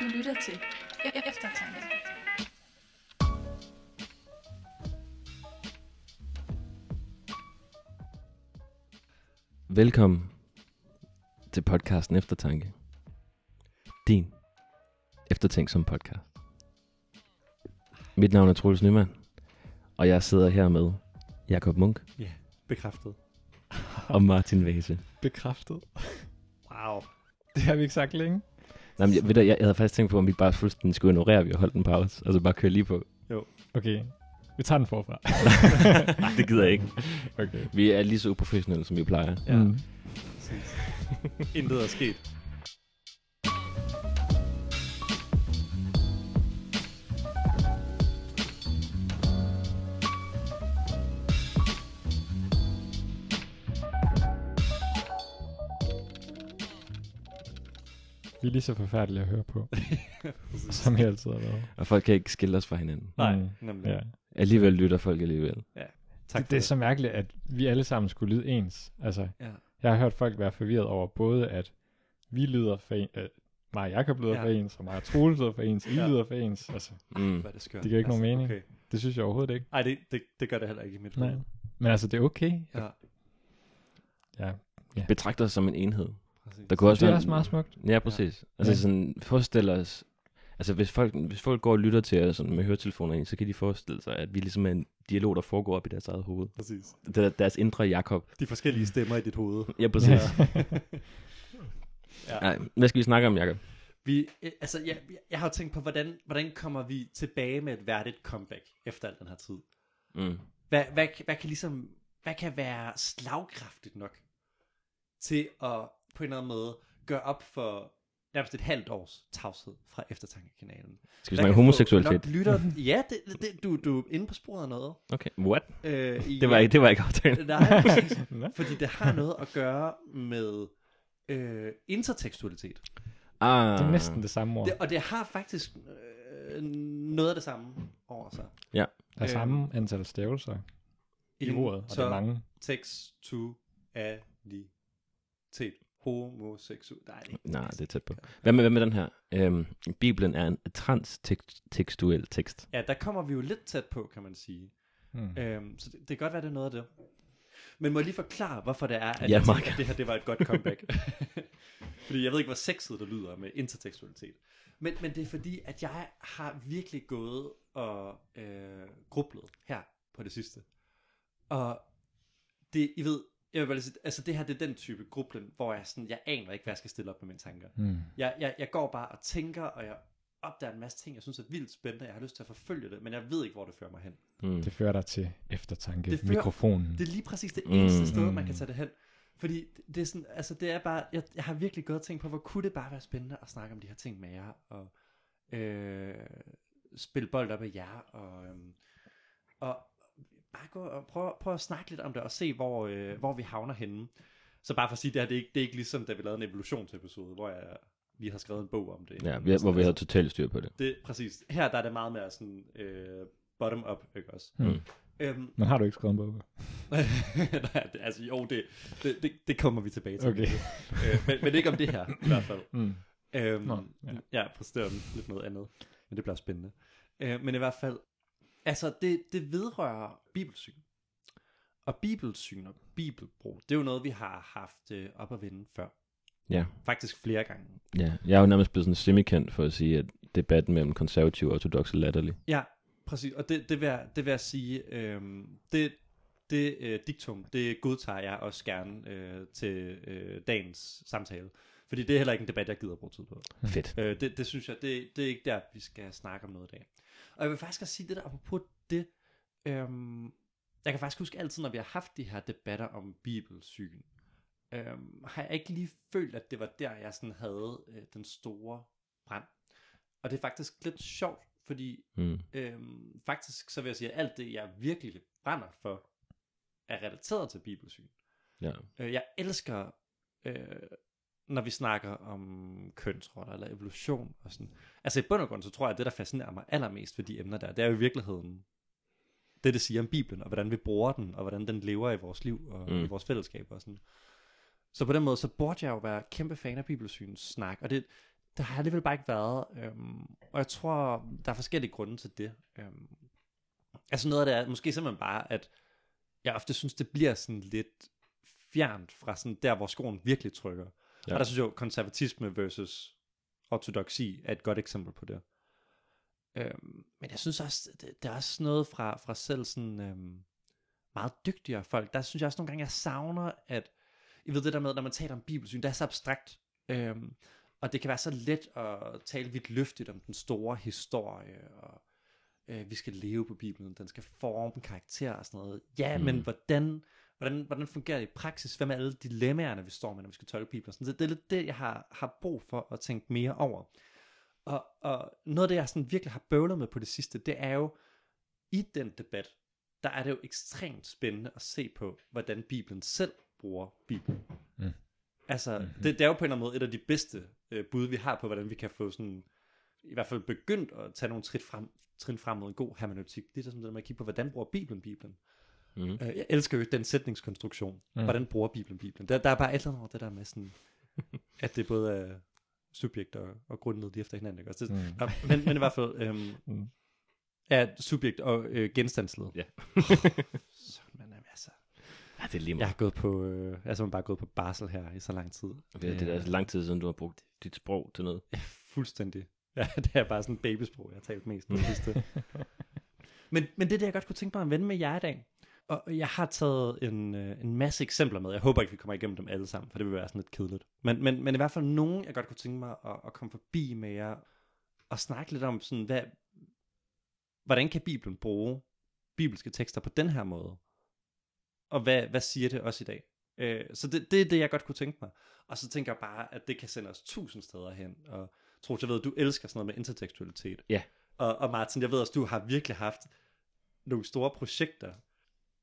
Du lytter til E- Eftertanke. Velkommen til podcasten Eftertanke. Din eftertænksom podcast. Mit navn er Troels Nyman, og jeg sidder her med Jakob Munk Ja, bekræftet. og Martin Vase. Bekræftet. Wow. Det har vi ikke sagt længe. Nej, men jeg, ved du, jeg, jeg havde faktisk tænkt på, om vi bare fuldstændig skulle ignorere, at vi har holdt en pause, og så bare køre lige på. Okay, vi tager den forfra. Nej, det gider jeg ikke. Okay. Vi er lige så uprofessionelle, som vi plejer. Ja. Mm. Intet er sket. Er lige så forfærdelige at høre på, som vi altid har været. Og folk kan ikke skille os fra hinanden. Nej, Mm. nemlig. Ja. Alligevel lytter folk alligevel. Tak Det, det er så mærkeligt, at vi alle sammen skulle lyde ens. Altså, Ja. jeg har hørt folk være forvirret over både, at vi lyder for en, øh, mig og Jacob lyder Ja. for ens, og mig og Troels lyder for ens, I Ja. lyder for ens. Altså, Mm. Hvad er det skørt. Det giver ikke nogen mening. Okay. det synes jeg overhovedet ikke. Ej, det, det, det gør det heller ikke i mit Nej. Men altså, det er okay. Ja, Ja. Betragter os som en enhed. Præcis. Der kunne også Det er være- også meget smukt. Ja, præcis. Ja. Altså Ja. sådan, forestil os, altså hvis folk, hvis folk går og lytter til os sådan med høretelefoner i, så kan de forestille sig, at vi ligesom er en dialog, der foregår op i deres eget hoved. præcis. Det er deres indre Jakob. De forskellige stemmer i dit hoved. Ja, præcis. Ja. ja. Nej, hvad skal vi snakke om, Jakob? Vi, øh, altså, jeg, jeg- jeg har jo tænkt på, hvordan, hvordan kommer vi tilbage med et værdigt comeback efter al den her tid? Mm. Hvad, hvad, hvad kan ligesom, hvad kan være slagkraftigt nok til at på en eller anden måde gøre op for nærmest et halvt års tavshed fra eftertankekanalen? Skal vi snakke homoseksualitet? Lytter, ja, det, det, du, du er inde på sporet af noget. Okay, what? Øh, Det var, ikke, det var ikke aftalen. Nej, præcis. Fordi det har noget at gøre med øh, intertekstualitet. Ah, Det er næsten det samme ord. Det, og det har faktisk øh, noget af det samme over sig. Der er øh, samme antal stavelser i ordet, og det er mange. Tekstualitet. Homoseksuel. Nej, det er ikke. Nej, det er tæt på. Hvad med, hvad med den her? Øhm, Bibelen er en transtekstuel tekst. Ja, der kommer vi jo lidt tæt på, kan man sige. Mm. Øhm, så det, det kan godt være, det er noget af det. Men må jeg lige forklare, hvorfor det er, at, Ja, jeg tænker, at det her det var et godt comeback? fordi jeg ved ikke, hvor sexet det lyder med intertekstualitet. Men, men det er fordi, at jeg har virkelig gået og øh, grublet her på det sidste. Og det, I ved, jeg vil bare sige, altså det her, det er den type grublen, hvor jeg sådan, jeg aner ikke, hvad jeg skal stille op med mine tanker. Mm. Jeg, jeg, jeg går bare og tænker, og jeg opdager en masse ting, jeg synes er vildt spændende. Jeg har lyst til at forfølge det, men jeg ved ikke, hvor det fører mig hen. Mm. Det fører dig til eftertanke. Det fører- Mikrofonen. Det er lige præcis det Mm. eneste sted, Mm. man kan tage det hen. Fordi det, det er sådan, altså det er bare, jeg, jeg har virkelig og tænkt på, hvor kunne det bare være spændende at snakke om de her ting med jer, og øh, spille bold op af jer, og, øhm, og bare gå og prøve, prøve at snakke lidt om det, og se, hvor, øh, hvor vi havner henne. Så bare for at sige, det her, det er ikke, det er ikke ligesom, da vi lavede en evolutionsepisode, hvor jeg lige har skrevet en bog om det. Ja, vi, hvor vi har totalt styr på det. Det, præcis. Her der er det meget mere sådan øh, bottom up, ikke også? Mm. Øhm, Men har du ikke skrevet en bog? Nej, det, altså jo, det, det, det, det kommer vi tilbage til. Okay. øh, men, men ikke om det her, i hvert fald. Mm. Øhm, Nå, ja. ja. præcis, lidt noget andet. Men det bliver spændende. Øh, men i hvert fald, altså det, det vedrører bibelsyn. Og bibelsyn og bibelbrug, det er jo noget, vi har haft øh, op at vende før. Ja. Faktisk flere gange. ja. Jeg er jo nærmest blevet sådan semikendt for at sige, at debatten mellem konservative og ortodoxe er latterlig. Ja, præcis. Og det, det, vil, jeg, det vil jeg sige, øh, det, det øh, diktum, det godtager jeg også gerne øh, til øh, dagens samtale. Fordi det er heller ikke en debat, jeg gider bruge tid på. Fedt. Øh, det, det synes jeg, det, det er ikke der, vi skal snakke om noget i dag. Og jeg vil faktisk også sige det der, apropos det, øhm, jeg kan faktisk huske altid, når vi har haft de her debatter om bibelsyn, øhm, har jeg ikke lige følt, at det var der, jeg sådan havde øh, den store brand. Og det er faktisk lidt sjovt, fordi Mm. øhm, faktisk så vil jeg sige, at alt det, jeg virkelig brænder for, er relateret til bibelsyn. Ja. Øh, jeg elsker, øh, når vi snakker om kønsroller eller evolution og sådan. Altså i bund og grund, så tror jeg, at det, der fascinerer mig allermest ved de emner der, det er jo i virkeligheden det, det siger om Bibelen, og hvordan vi bruger den, og hvordan den lever i vores liv og Mm. i vores fællesskab og sådan. Så på den måde, så burde jeg jo være kæmpe fan af bibelsyns snak, og det, det har alligevel bare ikke været. Øhm, og jeg tror, der er forskellige grunde til det. Øhm, altså noget af det er måske simpelthen bare, at jeg ofte synes, det bliver sådan lidt fjernt fra sådan der, hvor skoen virkelig trykker. Ja. Og der synes jeg jo, konservatisme versus ortodoksi er et godt eksempel på det. Øhm, men jeg synes også, det, det er også noget fra, fra selv sådan øhm, meget dygtigere folk. Der synes jeg også nogle gange, jeg savner, at I ved det der med, når man taler om bibelsyn, det er så abstrakt. Øhm, og det kan være så let at tale vidt løftigt om den store historie, og øh, vi skal leve på Bibelen, den skal forme karakter og sådan noget. Ja, mm. men hvordan, hvordan, hvordan fungerer det i praksis? Hvad med alle dilemmaerne, vi står med, når vi skal tolke Bibelen? Sådan, det, er lidt det, jeg har, har brug for at tænke mere over. Og, og noget af det, jeg sådan virkelig har bøvlet med på det sidste, det er jo, i den debat, der er det jo ekstremt spændende at se på, hvordan Bibelen selv bruger Bibelen. Mm. Altså, mm-hmm. det, det er jo på en eller anden måde et af de bedste øh, bud, vi har på, hvordan vi kan få sådan, i hvert fald begyndt at tage nogle trin frem, trin frem mod en god hermeneutik. Det er sådan det med at kigge på, hvordan bruger Bibelen Bibelen. Mm. Jeg elsker jo den sætningskonstruktion. Mm. Hvordan bruger Bibelen Bibelen? Der, der er bare et eller andet over det der med sådan, at det både er subjekt og, og grundled lige efter hinanden. Ikke? Også det, Mm. ja, men, men i hvert fald, øhm, Mm. ja, subjekt og øh, genstandsled. Ja. Så, men jamen, altså, Ja, det er lige jeg har gået på, øh, altså bare gået på barsel her i så lang tid. Det, det er Øh, altså lang tid siden, du har brugt dit sprog til noget. Ja, fuldstændig. Ja, det er bare sådan en babysprog, jeg har talt mest på det sidste. men, men det er det, jeg godt kunne tænke mig at vende med jer i dag. Og jeg har taget en, øh, en masse eksempler med. Jeg håber ikke, vi kommer igennem dem alle sammen, for det vil være sådan lidt kedeligt. Men, men, men i hvert fald nogen, jeg godt kunne tænke mig at, at komme forbi med jer og snakke lidt om, sådan, hvad, hvordan kan Bibelen bruge bibelske tekster på den her måde? Og hvad, hvad siger det også i dag? Øh, så det, det er det, jeg godt kunne tænke mig. Og så tænker jeg bare, at det kan sende os tusind steder hen. Og Troels, jeg ved, at du elsker sådan noget med intertekstualitet. Ja. Og, og Martin, jeg ved også, du har virkelig haft nogle store projekter,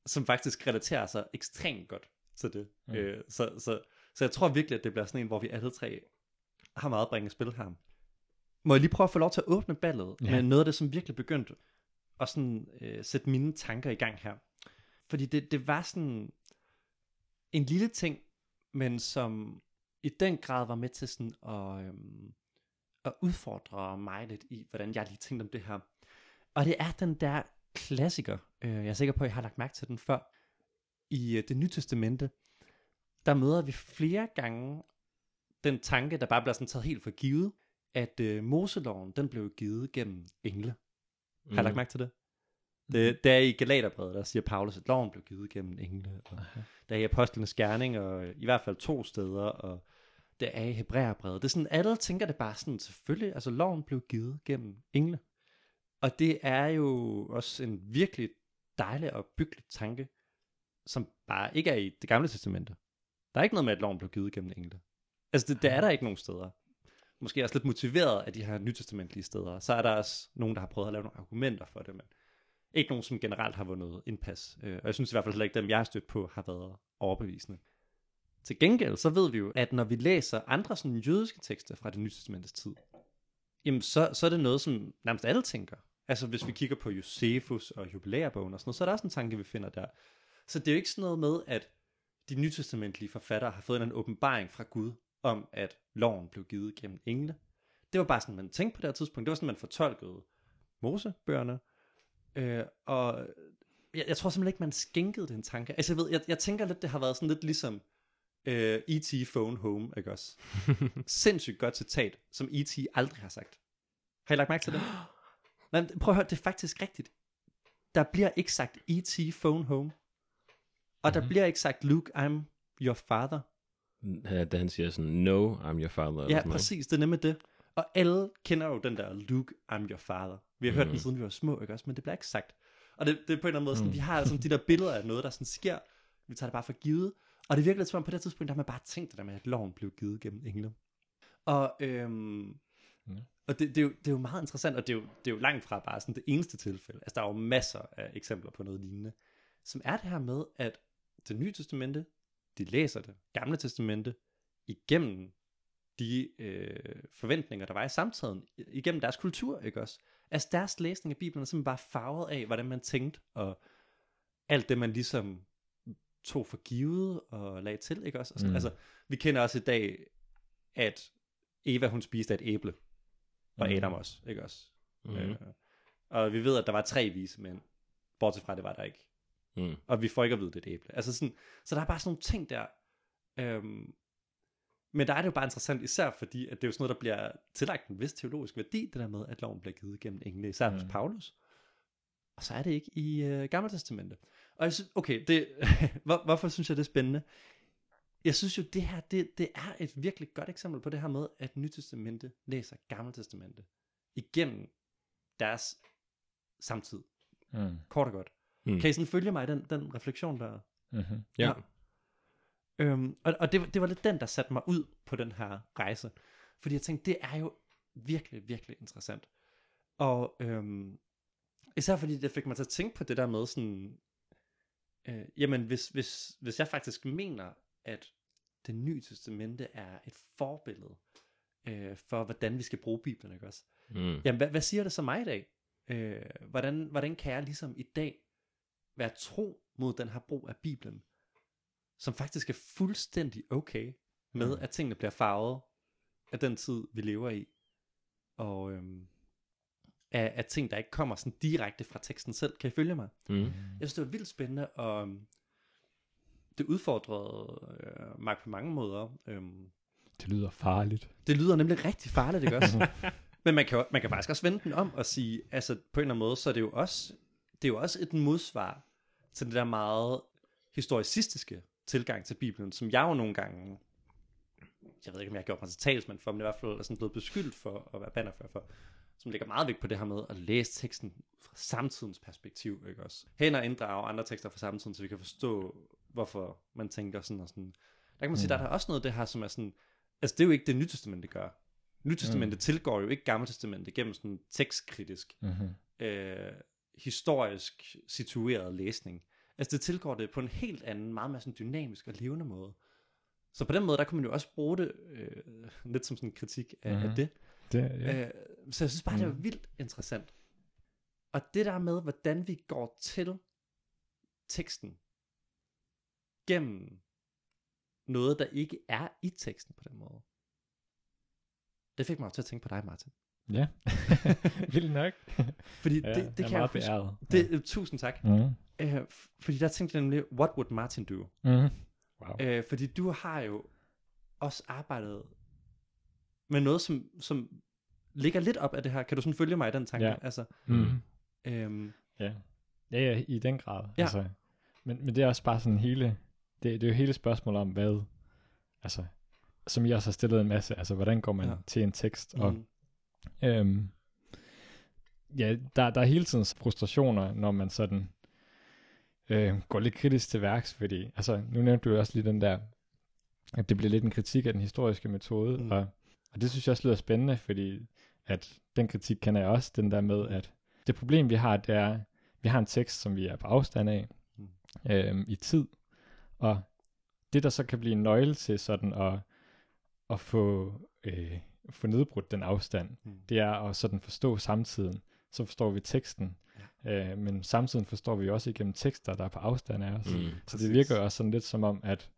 som faktisk relaterer sig ekstremt godt til det. Mm. Øh, så, så, så jeg tror virkelig, at det bliver sådan en, hvor vi alle tre har meget at bringe spil her. Må jeg lige prøve at få lov til at åbne ballet. Ja. med noget af det, som virkelig begyndte at sådan, øh, sætte mine tanker i gang her. Fordi det, det var sådan en lille ting, men som i den grad var med til sådan at, øhm, at udfordre mig lidt i, hvordan jeg lige tænkte om det her. Og det er den der klassiker, øh, jeg er sikker på, at jeg har lagt mærke til den før, i øh, det nye testamente, der møder vi flere gange den tanke, der bare bliver sådan taget helt for givet, at øh, Moseloven, den blev givet gennem engle. Mm. Har I lagt mærke til det? Det, det er i Galaterbrevet, der siger Paulus, at loven blev givet gennem engle. Og der er i Apostlenes Gerning, og i hvert fald to steder, og det er i Hebræerbrevet. Det er sådan, alle tænker det bare sådan, selvfølgelig, altså loven blev givet gennem engle. Og det er jo også en virkelig dejlig og byggelig tanke, som bare ikke er i det gamle testamente. Der er ikke noget med, at loven blev givet gennem engle. Altså, det, det er der ikke nogen steder. Måske også lidt motiveret af de her nytestamentlige steder. Så er der også nogen, der har prøvet at lave nogle argumenter for det, men ikke nogen, som generelt har vundet indpas. Øh, Og jeg synes i hvert fald heller ikke, dem jeg har stødt på, har været overbevisende. Til gengæld, så ved vi jo, at når vi læser andre sådan jødiske tekster fra det nye testamentets tid, jamen så, så er det noget, som nærmest alle tænker. Altså hvis vi kigger på Josefus og jubilæerbogen og sådan noget, så er der også en tanke, vi finder der. Så det er jo ikke sådan noget med, at de nytestamentlige forfattere har fået en åbenbaring fra Gud om, at loven blev givet gennem engle. Det var bare sådan, man tænkte på det her tidspunkt. Det var sådan, man fortolkede Mosebøgerne. Øh, og jeg, jeg tror simpelthen ikke, man skænkede den tanke. Altså jeg ved, jeg, jeg tænker lidt, det har været sådan lidt ligesom øh, E.T. Phone Home, ikke også? Sindssygt godt citat, som E.T. aldrig har sagt. Har I lagt mærke til det? Men prøv at høre, det er faktisk rigtigt. Der bliver ikke sagt E.T. Phone Home. Og der Mhm. bliver ikke sagt, Luke, I'm your father. Ja, Da han siger sådan, no, I'm your father. Ja, præcis, det er nemlig det. Og alle kender jo den der, Luke, I'm your father. Vi har hørt Mhm. den, siden vi var små, ikke også? Men det bliver ikke sagt. Og det, det er på en eller anden måde sådan, Mm. vi har sådan de der billeder af noget, der sådan sker. Vi tager det bare for givet. Og det virker lidt som om, på det tidspunkt, der har man bare tænkt det der med, at loven blev givet gennem engle. Og, øhm, Ja. Og det, det, er jo, det er jo meget interessant, og det er, jo, det er jo langt fra bare sådan det eneste tilfælde. Altså, der er jo masser af eksempler på noget lignende. Som er det her med, at det nye testamente, de læser det gamle testamente, igennem de øh, forventninger, der var i samtiden, igennem deres kultur, ikke også? Altså deres læsning af Bibelen er simpelthen bare farvet af, hvordan man tænkte, og alt det, man ligesom tog for givet og lagde til, ikke også? Og sådan, Mm. Altså, vi kender også i dag, at Eva, hun spiste et æble, og Mhm. Adam også, ikke også? Mm. Øh, og vi ved, at der var tre vise mænd, bortset fra, det var der ikke. Mm. Og vi får ikke at vide, det er et æble. Altså sådan, så der er bare sådan nogle ting der. Øhm, men der er det jo bare interessant, især fordi, at det er jo sådan noget, der bliver tillagt en vis teologisk værdi, det der med, at loven bliver givet gennem engle, især hos Mm. Paulus. Og så er det ikke i øh, Gamle Testamente. Og jeg synes, okay, det, hvor, hvorfor synes jeg, det er spændende? Jeg synes jo, det her, det, det er et virkelig godt eksempel på det her med, at Nytestamente læser Gamle Testamente igennem deres samtid. Mm. Kort og godt. Mm. Kan I sådan følge mig i den, den refleksion der? Mm-hmm. Ja. Ja. Øhm, og og det, var- det var lidt den, der satte mig ud på den her rejse. Fordi jeg tænkte, det er jo virkelig, virkelig interessant. Og øhm, især fordi det fik mig til at tænke på det der med sådan, øh, jamen hvis, hvis, hvis jeg faktisk mener, at det nye testamente er et forbillede øh, for, hvordan vi skal bruge Bibelen, ikke også? Mm. Jamen, hvad, hvad siger det så mig i dag? Øh, hvordan, hvordan kan jeg ligesom i dag være tro mod den her brug af Bibelen, som faktisk er fuldstændig okay med, Mm. at tingene bliver farvet af den tid, vi lever i, og øhm, af, af ting, der ikke kommer sådan direkte fra teksten selv. Kan I følge mig? Mm. Jeg synes, det var vildt spændende, og øhm, det udfordrede øh, mig på mange måder. Øhm, Det lyder farligt. det lyder nemlig rigtig farligt, ikke også? Men man kan, man kan faktisk også vende den om og sige, altså på en eller anden måde, så er det jo også, det er jo også et modsvar til det der meget historicistiske tilgang til Bibelen, som jeg jo nogle gange, jeg ved ikke, om jeg har gjort mig til talsmand for, men i hvert fald er sådan blevet beskyldt for at være bannerfører for, som lægger meget vægt på det her med at læse teksten fra samtidens perspektiv, ikke også? Hen og inddrage andre tekster fra samtiden, så vi kan forstå, hvorfor man tænker sådan og sådan. Der kan man sige, Mm. der er der også noget af det her, som er sådan, altså det er jo ikke det, Nytestamentet gør. Nytestamentet mm. tilgår jo ikke Gammeltestamentet gennem sådan tekstkritisk, Mm-hmm. øh, historisk situeret læsning. Altså det tilgår det på en helt anden, meget mere sådan dynamisk og levende måde. Så på den måde, der kunne man jo også bruge det øh, lidt som sådan en kritik af, mm-hmm. af det. Det, ja. Øh, så jeg synes bare, det var Mm. vildt interessant. Og det der med, hvordan vi går til teksten gennem noget, der ikke er i teksten på den måde. Det fik mig jo til at tænke på dig, Martin. ja. Vildt nok. Fordi Ja, det, det jeg er kan jeg beæret. Det, øh, tusind tak. Ja. Mm. Øh, fordi der tænkte jeg nemlig, what would Martin do? Mm. Wow. Øh, fordi du har jo også arbejdet med noget, som, som ligger lidt op af det her. Kan du sådan følge mig i den tanke? Ja. Altså, Mm. øhm, Ja. ja, ja, i den grad. Ja. Altså, men, men det er også bare sådan hele, det, det er jo hele spørgsmålet om, hvad, altså, som I også har stillet en masse, altså, hvordan går man Ja. til en tekst, og mm, Øhm, ja, der, der er hele tiden frustrationer, når man sådan øh, går lidt kritisk til værks, fordi, altså, nu nævnte du jo også lige den der, at det bliver lidt en kritik af den historiske metode, Mm. og, og det synes jeg også lyder spændende, fordi at den kritik kender jeg også, den der med, at det problem, vi har, det er, vi har en tekst, som vi er på afstand af, Mm. øhm, i tid, og det, der så kan blive en nøgle til sådan at, at få, øh, få nedbrudt den afstand, mm, det er at sådan forstå samtiden. Så forstår vi teksten, ja. øh, men samtidig forstår vi også igennem tekster, der er på afstand af os. Mm. Mm. Så præcis. det virker jo også sådan lidt som om, at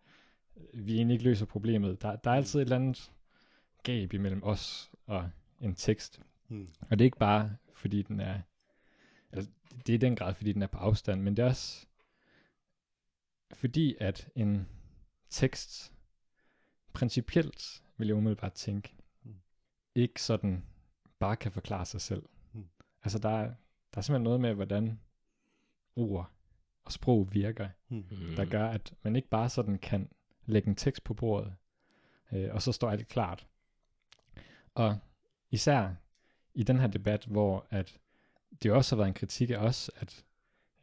vi egentlig ikke løser problemet. Der, der er altid et eller andet gab imellem os og en tekst. Mm, Og det er ikke bare, fordi den er, altså, det er i den grad, fordi den er på afstand, men det er også fordi, at en tekst principielt, vil jeg umiddelbart tænke, Mm. ikke sådan bare kan forklare sig selv. Mm. Altså, der er, der er simpelthen noget med, hvordan ord og sprog virker, mm, Mm. der gør, at man ikke bare sådan kan lægge en tekst på bordet, øh, og så står alt klart. Og især i den her debat, hvor at det også har været en kritik af os, at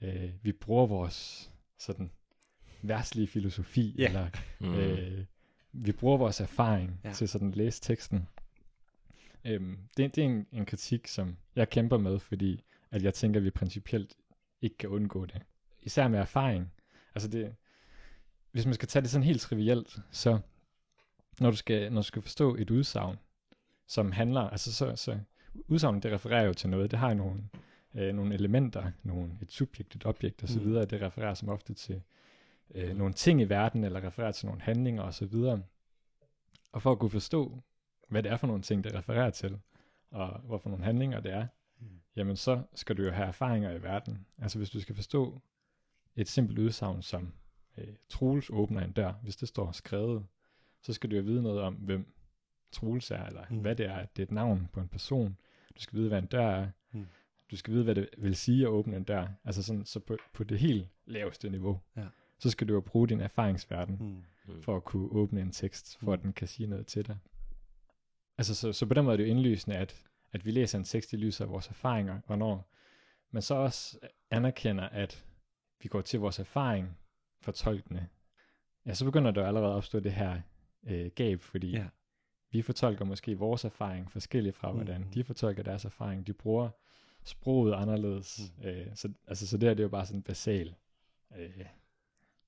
øh, vi bruger vores sådan værslige filosofi, Ja. eller Mm. øh, vi bruger vores erfaring Ja. til sådan at læse teksten. Øhm, det, det er en, en kritik, som jeg kæmper med, fordi at jeg tænker, at vi principielt ikke kan undgå det. Især med erfaring. Altså det, hvis man skal tage det sådan helt trivielt, så når du skal, når du skal forstå et udsagn, som handler, altså så, så udsagnet, det refererer jo til noget, det har jo nogle, øh, nogle elementer, nogle, et subjekt, et objekt osv., mm. det refererer som ofte til øh, nogle ting i verden, eller refererer til nogle handlinger osv. Og for at kunne forstå hvad det er for nogle ting, det refererer til, og hvorfor nogle handlinger det er, Mm. jamen så skal du jo have erfaringer i verden. Altså hvis du skal forstå et simpelt udsagn som øh, Troels åbner en dør, hvis det står skrevet, så skal du jo vide noget om, hvem Troels er, eller mm. hvad det er. Det er et navn på en person. Du skal vide, hvad en dør er. Mm. Du skal vide, hvad det vil sige at åbne en dør. Altså sådan, så på, på det helt laveste niveau, Ja. Så skal du jo bruge din erfaringsverden Mm. Mm. for at kunne åbne en tekst, for Mm. at den kan sige noget til dig. Altså, så, så på den måde er det jo indlysende, at, at vi læser en tekst i lyset af vores erfaringer, hvornår man så også anerkender, at vi går til vores erfaring fortolkende. Ja, så begynder der jo allerede at opstå det her øh, gab, fordi Ja. vi fortolker måske vores erfaring forskelligt fra, hvordan Mhm. de fortolker deres erfaring. De bruger sproget anderledes. Mhm. Øh, så, altså, så det her det er jo bare sådan en basal øh,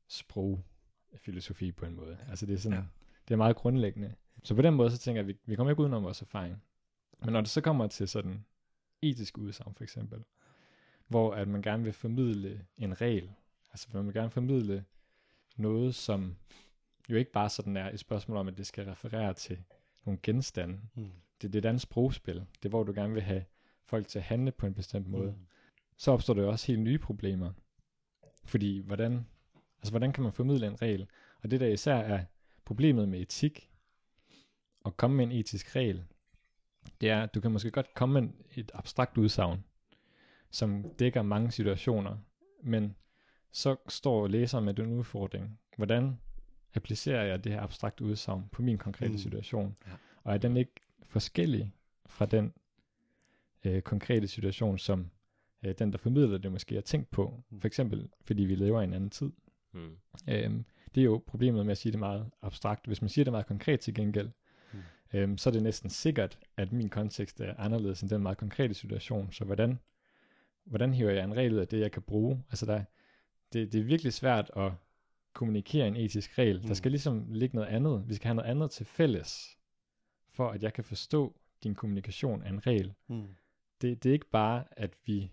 sprogfilosofi på en måde. Altså det er sådan, Ja. det er meget grundlæggende. Så på den måde, så tænker jeg, at vi, vi kommer ikke udenom vores erfaring. Men når det så kommer til sådan etisk udsagn for eksempel, hvor at man gerne vil formidle en regel, altså man vil gerne formidle noget, som jo ikke bare sådan er et spørgsmål om, at det skal referere til nogle genstande. Mm. Det, det er et andet sprogspil. Det er, hvor du gerne vil have folk til at handle på en bestemt måde. Mm. Så opstår der jo også helt nye problemer. Fordi hvordan, altså hvordan kan man formidle en regel? Og det der især er problemet med etik, at komme med en etisk regel, det er, at du kan måske godt komme med et abstrakt udsagn, som dækker mange situationer, men så står læseren med den udfordring. Hvordan applicerer jeg det her abstrakte udsagn på min konkrete Mm. situation? Ja. Og er den ikke forskellig fra den øh, konkrete situation, som øh, den, der formidler det, måske har tænkt på? Mm. For eksempel, fordi vi lever i en anden tid. Mm. Øhm, det er jo problemet med at sige det meget abstrakt. Hvis man siger det meget konkret til gengæld, Mm. øhm, så er det næsten sikkert, at min kontekst er anderledes end den meget konkrete situation. Så hvordan, hvordan hiver jeg en regel ud af det, jeg kan bruge? Altså der, det, det er virkelig svært at kommunikere en etisk regel. Mm. Der skal ligesom ligge noget andet. Vi skal have noget andet til fælles, for at jeg kan forstå din kommunikation af en regel. Mm. Det, det er ikke bare, at vi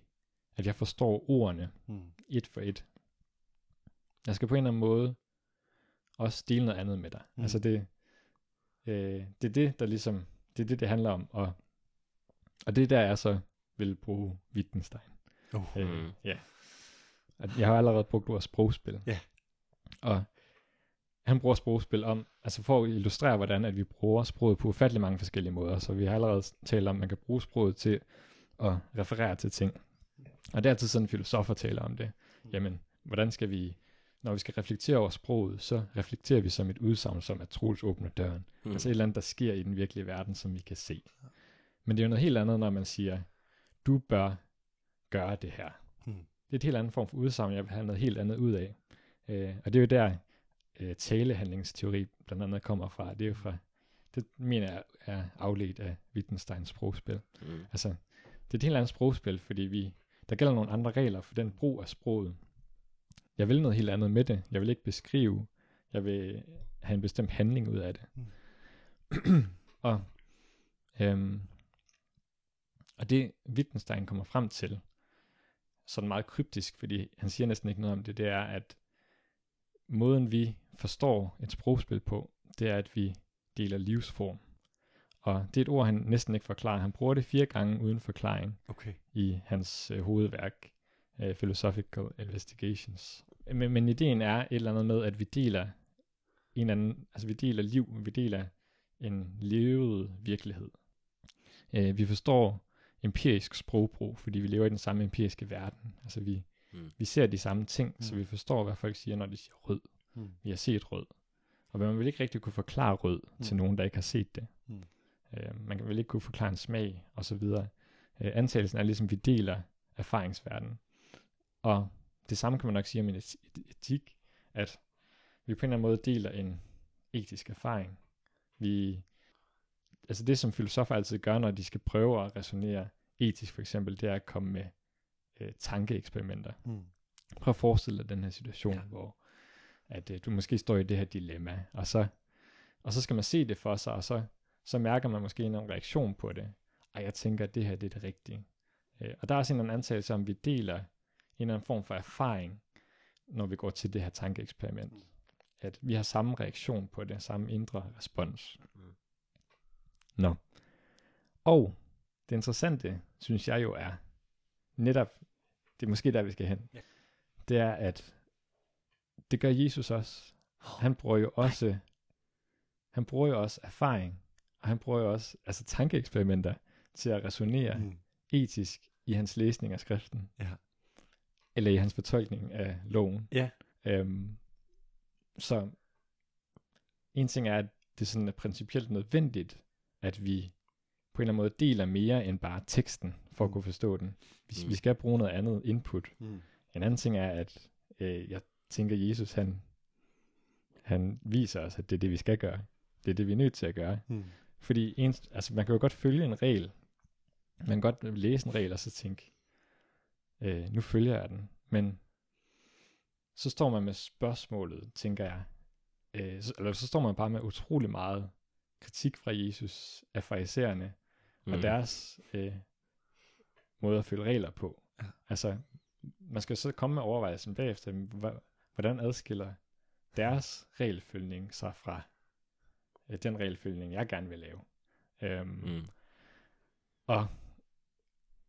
at jeg forstår ordene Mm. et for et. Jeg skal på en eller anden måde også dele noget andet med dig. Mm. Mm. Altså det, øh, det er det, der ligesom, det er det, det handler om. Og, og det er der, jeg så vil bruge Wittgenstein. Oh. Øh, Mm. ja. Jeg har allerede brugt ordet sprogspil. Ja. Og han bruger sprogspil om, altså for at illustrere, hvordan at vi bruger sproget på ufattelig mange forskellige måder. Så vi har allerede talt om, at man kan bruge sproget til at referere til ting. Og det er altid sådan, filosofer taler om det. Jamen, hvordan skal vi, når vi skal reflektere over sproget, så reflekterer vi som et udsagn, som at Troels åbner døren. Mm. Altså et eller andet, der sker i den virkelige verden, som vi kan se. Men det er jo noget helt andet, når man siger, du bør gøre det her. Mm. Det er et helt andet form for udsagn, jeg vil have noget helt andet ud af. Øh, og det er jo der, øh, talehandlingsteori blandt andet kommer fra. Det er jo fra, det mener jeg er afledt af Wittgensteins sprogspil. Mm. Altså, det er et helt andet sprogspil, fordi vi, der gælder nogle andre regler for den brug af sproget. Jeg vil noget helt andet med det. Jeg vil ikke beskrive. Jeg vil have en bestemt handling ud af det. Mm. og, øhm, og det Wittgenstein kommer frem til, sådan meget kryptisk, fordi han siger næsten ikke noget om det, det er, at måden vi forstår et sprogspil på, det er, at vi deler livsform. Og det er et ord, han næsten ikke forklarer. Han bruger det fire gange uden forklaring Okay. i hans øh, hovedværk, øh, Philosophical Investigations. Men, men ideen er et eller andet med, at vi deler en anden, altså vi deler liv, vi deler en levet virkelighed. Øh, vi forstår empirisk sprogbrug, fordi vi lever i den samme empiriske verden. Altså vi, Mm. vi ser de samme ting, så Mm. vi forstår, hvad folk siger, når de siger rød. Mm. Vi har set rød. Og man vil ikke rigtig kunne forklare rød mm. til nogen, der ikke har set det. Mm. Øh, man kan vel ikke kunne forklare en smag, og så videre. Øh, antagelsen er ligesom, at vi deler erfaringsverden. Og det samme kan man nok sige om et- et- etik, at vi på en eller anden måde deler en etisk erfaring. Vi, altså det, som filosofer altid gør, når de skal prøve at resonere etisk for eksempel, det er at komme med øh, tankeeksperimenter. Mm. Prøv at forestille dig den her situation, Ja. hvor at øh, du måske står i det her dilemma, og så, og så skal man se det for sig, og så, så mærker man måske en reaktion på det. Og jeg tænker, at det her det er det rigtige. Øh, og der er også en eller anden antagelse om, vi deler en eller anden form for erfaring, når vi går til det her tankeeksperiment. At vi har samme reaktion på det, samme indre respons. Mm. Nå. Og det interessante, synes jeg jo er, netop, det er måske der, vi skal hen, Ja. det er, at det gør Jesus også. Han bruger jo også, han bruger jo også erfaring, og han bruger jo også altså tankeeksperimenter til at resonere Mm. etisk i hans læsning af skriften. Ja. Eller i hans fortolkning af loven. Ja. Øhm, så en ting er, at det sådan er principielt nødvendigt, at vi på en eller anden måde deler mere end bare teksten, for at kunne forstå den. Vi, Mm. vi skal bruge noget andet input. Mm. En anden ting er, at øh, jeg tænker, Jesus han, han viser os, at det er det, vi skal gøre. Det er det, vi er nødt til at gøre. Mm. Fordi en, altså man kan jo godt følge en regel. Man kan godt læse en regel og så tænke, øh, nu følger jeg den. Men så står man med spørgsmålet, tænker jeg. Øh, så, eller så står man bare med utrolig meget kritik fra Jesus af farisæerne mm. og deres øh, måde at følge regler på. Ja. Altså, man skal så komme med overvejelsen bagefter, hvordan adskiller deres regelfølgning sig fra øh, den regelfølgning, jeg gerne vil lave. Øhm, Mm. og,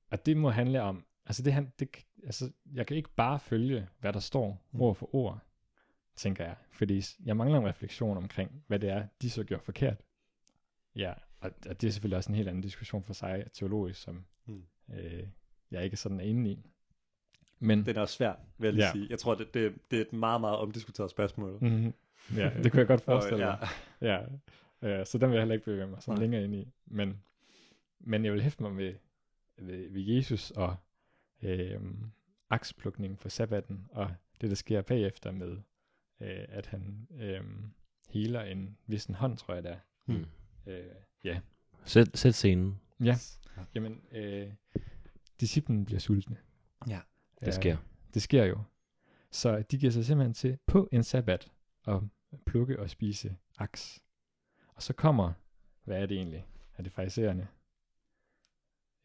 og det må handle om, altså, det, han, det, altså jeg kan ikke bare følge, hvad der står Mm. ord for ord, tænker jeg. Fordi jeg mangler en refleksion omkring, hvad det er, de så gjorde forkert. Ja, og, og det er selvfølgelig også en helt anden diskussion for sig, teologisk, som Mm. øh, jeg ikke sådan er inde i. Men, Den er også svær, vil jeg lige Ja. sige. Jeg tror, det, det, det er et meget, meget omdiskuteret spørgsmål. mm, ja, det kunne jeg godt forestille mig. Ja, øh, så den vil jeg heller ikke bevæge mig sådan Nej. længere ind i. Men, men jeg vil hæfte mig ved, ved, ved Jesus og øh, aksplukningen for sabbaten, og det, der sker bagefter med, øh, at han øh, healer en vissen hånd, tror jeg det er. Mm. Øh, ja, Sæt, sæt scenen. ja. Jamen, øh, disciplen bliver sultne. Ja, Det sker. Det sker jo. Så de giver sig simpelthen til på en sabbat at plukke og spise aks. Og så kommer, hvad er det egentlig? Er det farisæerne?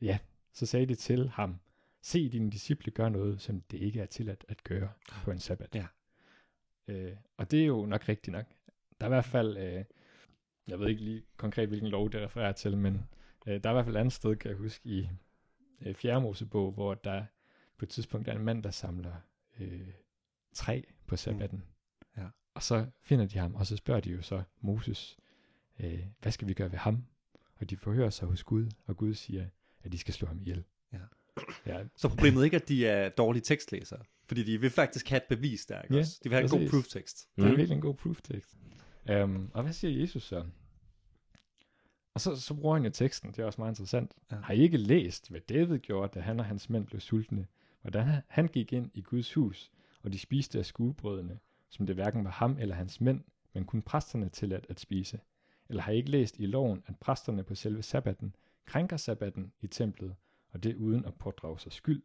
Ja, så sagde de til ham, se dine disciple gør noget, som det ikke er tilladt at gøre på en sabbat. Ja. Øh, og det er jo nok rigtigt nok. Der er i hvert fald, øh, jeg ved ikke lige konkret, hvilken lov det refererer til, men øh, der er i hvert fald et andet sted, kan jeg huske, i øh, Fjerde Mosebog, hvor der på et tidspunkt er en mand, der samler øh, træ på sabbatten. Ja. Og så finder de ham, og så spørger de jo så Moses, øh, hvad skal vi gøre ved ham? Og de forhører sig hos Gud, og Gud siger, at de skal slå ham ihjel. Ja. Så problemet er ikke, at de er dårlige tekstlæsere. Fordi de vil faktisk have et bevis der, ikke Ja, også? De vil have en god præcis. proof-tekst. Det er Mm. virkelig en god proof-tekst. Um, og hvad siger Jesus så? Og så, så bruger han jo teksten, det er også meget interessant. Ja. Har I ikke læst, hvad David gjorde, da han og hans mænd blev sultne? Hvordan han- han gik ind i Guds hus, og de spiste af skuebrødene, som det hverken var ham eller hans mænd, men kun præsterne tilladt at spise. Eller har I ikke læst i loven, at præsterne på selve sabbaten krænker sabbaten i templet, og det uden at pådrage sig skyld?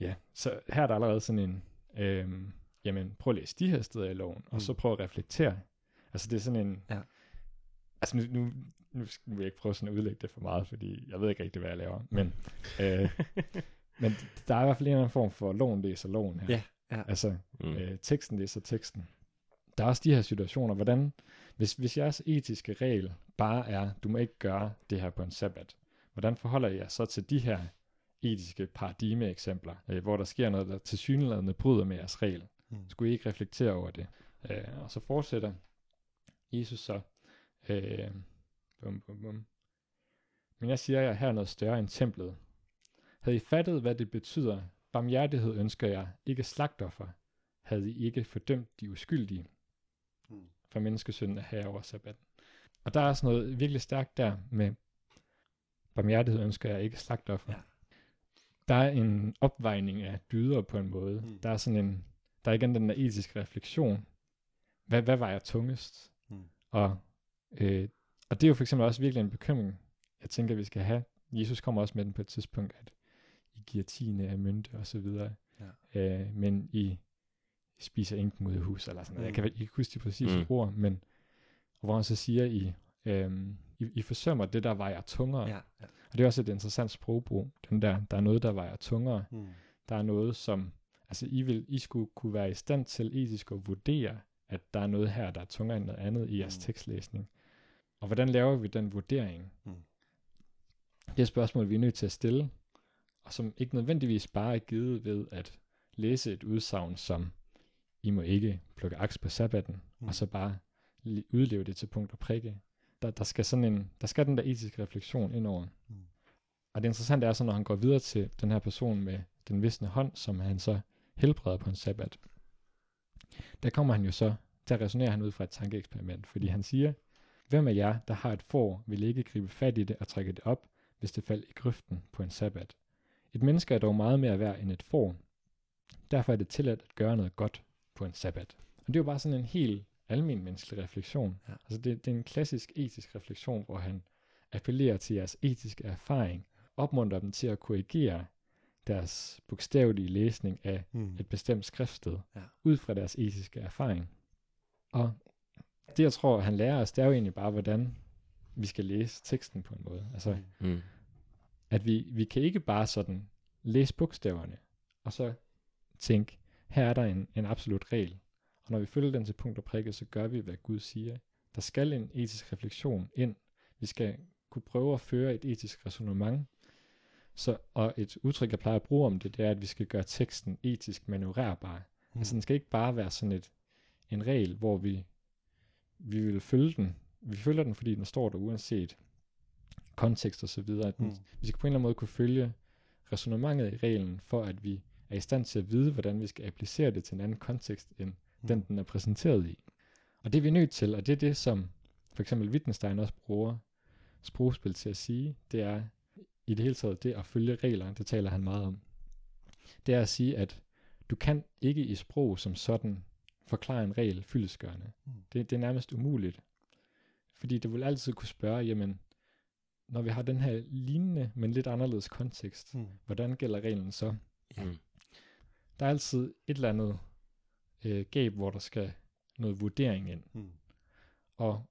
Ja, så her er der allerede sådan en, øhm, jamen prøv at læse de her steder i loven, og Mm. så prøv at reflektere. Altså det er sådan en, Ja. altså nu, nu, nu vil jeg ikke prøve sådan at udlægge det for meget, fordi jeg ved ikke rigtig, hvad jeg laver, men, øh, men der er i hvert fald en eller anden form for loven læser loven her. Ja, ja. Altså Mm. øh, teksten læser teksten. Der er også de her situationer, hvordan, hvis, hvis jeres etiske regel bare er, du må ikke gøre det her på en sabbat, hvordan forholder jeg så til de her etiske paradigme-eksempler, øh, hvor der sker noget, der til synligheden bryder med jeres regel? Mm. Skulle I ikke reflektere over det? Øh, og så fortsætter Jesus så, øh, bum, bum, bum. men jeg siger jer her er noget større end templet. Havde I fattet, hvad det betyder, barmhjertighed ønsker jeg, ikke slagtoffer, havde I ikke fordømt de uskyldige, Mm. for menneskesønnen er her over sabbaten. Og der er også noget virkelig stærkt der med, barmhjertighed ønsker jeg, ikke slagtoffer. Ja. Der er en opvejning af dyder på en måde. Mm. Der er sådan en, der er igen den der etiske refleksion. Hvad, hvad var jeg tungest? Mm. Og, øh, og det er jo for eksempel også virkelig en bekymring, jeg tænker, vi skal have. Jesus kommer også med den på et tidspunkt, at I giver tiende af mynte og så videre. Ja. Øh, men I spiser inken ud af hus, eller sådan noget. Jeg Mm. kan vel ikke huske de præcise Mm. mm. ord, men hvor han så siger, I, øhm, I, I forsømmer det, der vejer tungere. Ja, ja. Og det er også et interessant sprogbrug. Den der, der er noget, der vejer tungere. Mm. Der er noget, som, altså I, vil, I skulle kunne være i stand til etisk at vurdere, at der er noget her, der er tungere end noget andet i jeres Mm. tekstlæsning. Og hvordan laver vi den vurdering? Mm. Det er spørgsmål, vi er nødt til at stille, og som ikke nødvendigvis bare er givet ved at læse et udsagn som, I må ikke plukke aks på sabbaten, Mm. og så bare udleve det til punkt og prikke. Der, der, skal sådan en, der skal den der etiske refleksion ind over. Mm. Og det interessante er så, når han går videre til den her person med den visne hånd, som han så helbreder på en sabbat. Der kommer han jo så, der resonerer han ud fra et tankeeksperiment, fordi han siger, hvem af jer, der har et får, vil ikke gribe fat i det og trække det op, hvis det faldt i grøften på en sabbat. Et menneske er dog meget mere værd end et får. Derfor er det tilladt at gøre noget godt på en sabbat. Og det er jo bare sådan en helt almen menneskelig refleksion. Ja. Altså det, det er en klassisk etisk refleksion, hvor han appellerer til jeres etiske erfaring, opmuntrer dem til at korrigere deres bogstavelige læsning af Mm. et bestemt skriftsted, Ja. ud fra deres etiske erfaring. Og det, jeg tror, han lærer os, det er jo egentlig bare, hvordan vi skal læse teksten på en måde. Altså, Mm. Mm. at vi, vi kan ikke bare sådan læse bogstaverne, og så tænke, her er der en, en absolut regel. Og når vi følger den til punkt og prikke, så gør vi, hvad Gud siger. Der skal en etisk refleksion ind. Vi skal kunne prøve at føre et etisk resonemang. Så, og et udtryk, jeg plejer at bruge om det, det er, at vi skal gøre teksten etisk manøvrerbar. Mm. Altså den skal ikke bare være sådan et, en regel, hvor vi, vi vil følge den. Vi følger den, fordi den står der uanset kontekst og så videre. At den, Mm. Vi skal på en eller anden måde kunne følge resonemanget i reglen, for at vi er i stand til at vide, hvordan vi skal applicere det til en anden kontekst, end Mm. den, den er præsenteret i. Og det er vi nødt til, og det er det, som for eksempel Wittgenstein også bruger sprogspil til at sige, det er i det hele taget det at følge regler, det taler han meget om. Det er at sige, at du kan ikke i sprog som sådan forklare en regel fyldesgørende. Mm. Det, det er nærmest umuligt. Fordi det vil altid kunne spørge, jamen, når vi har den her lignende, men lidt anderledes kontekst, Mm. hvordan gælder reglen så? Mm. Der er altid et eller andet øh, gab, hvor der skal noget vurdering ind. Mm. Og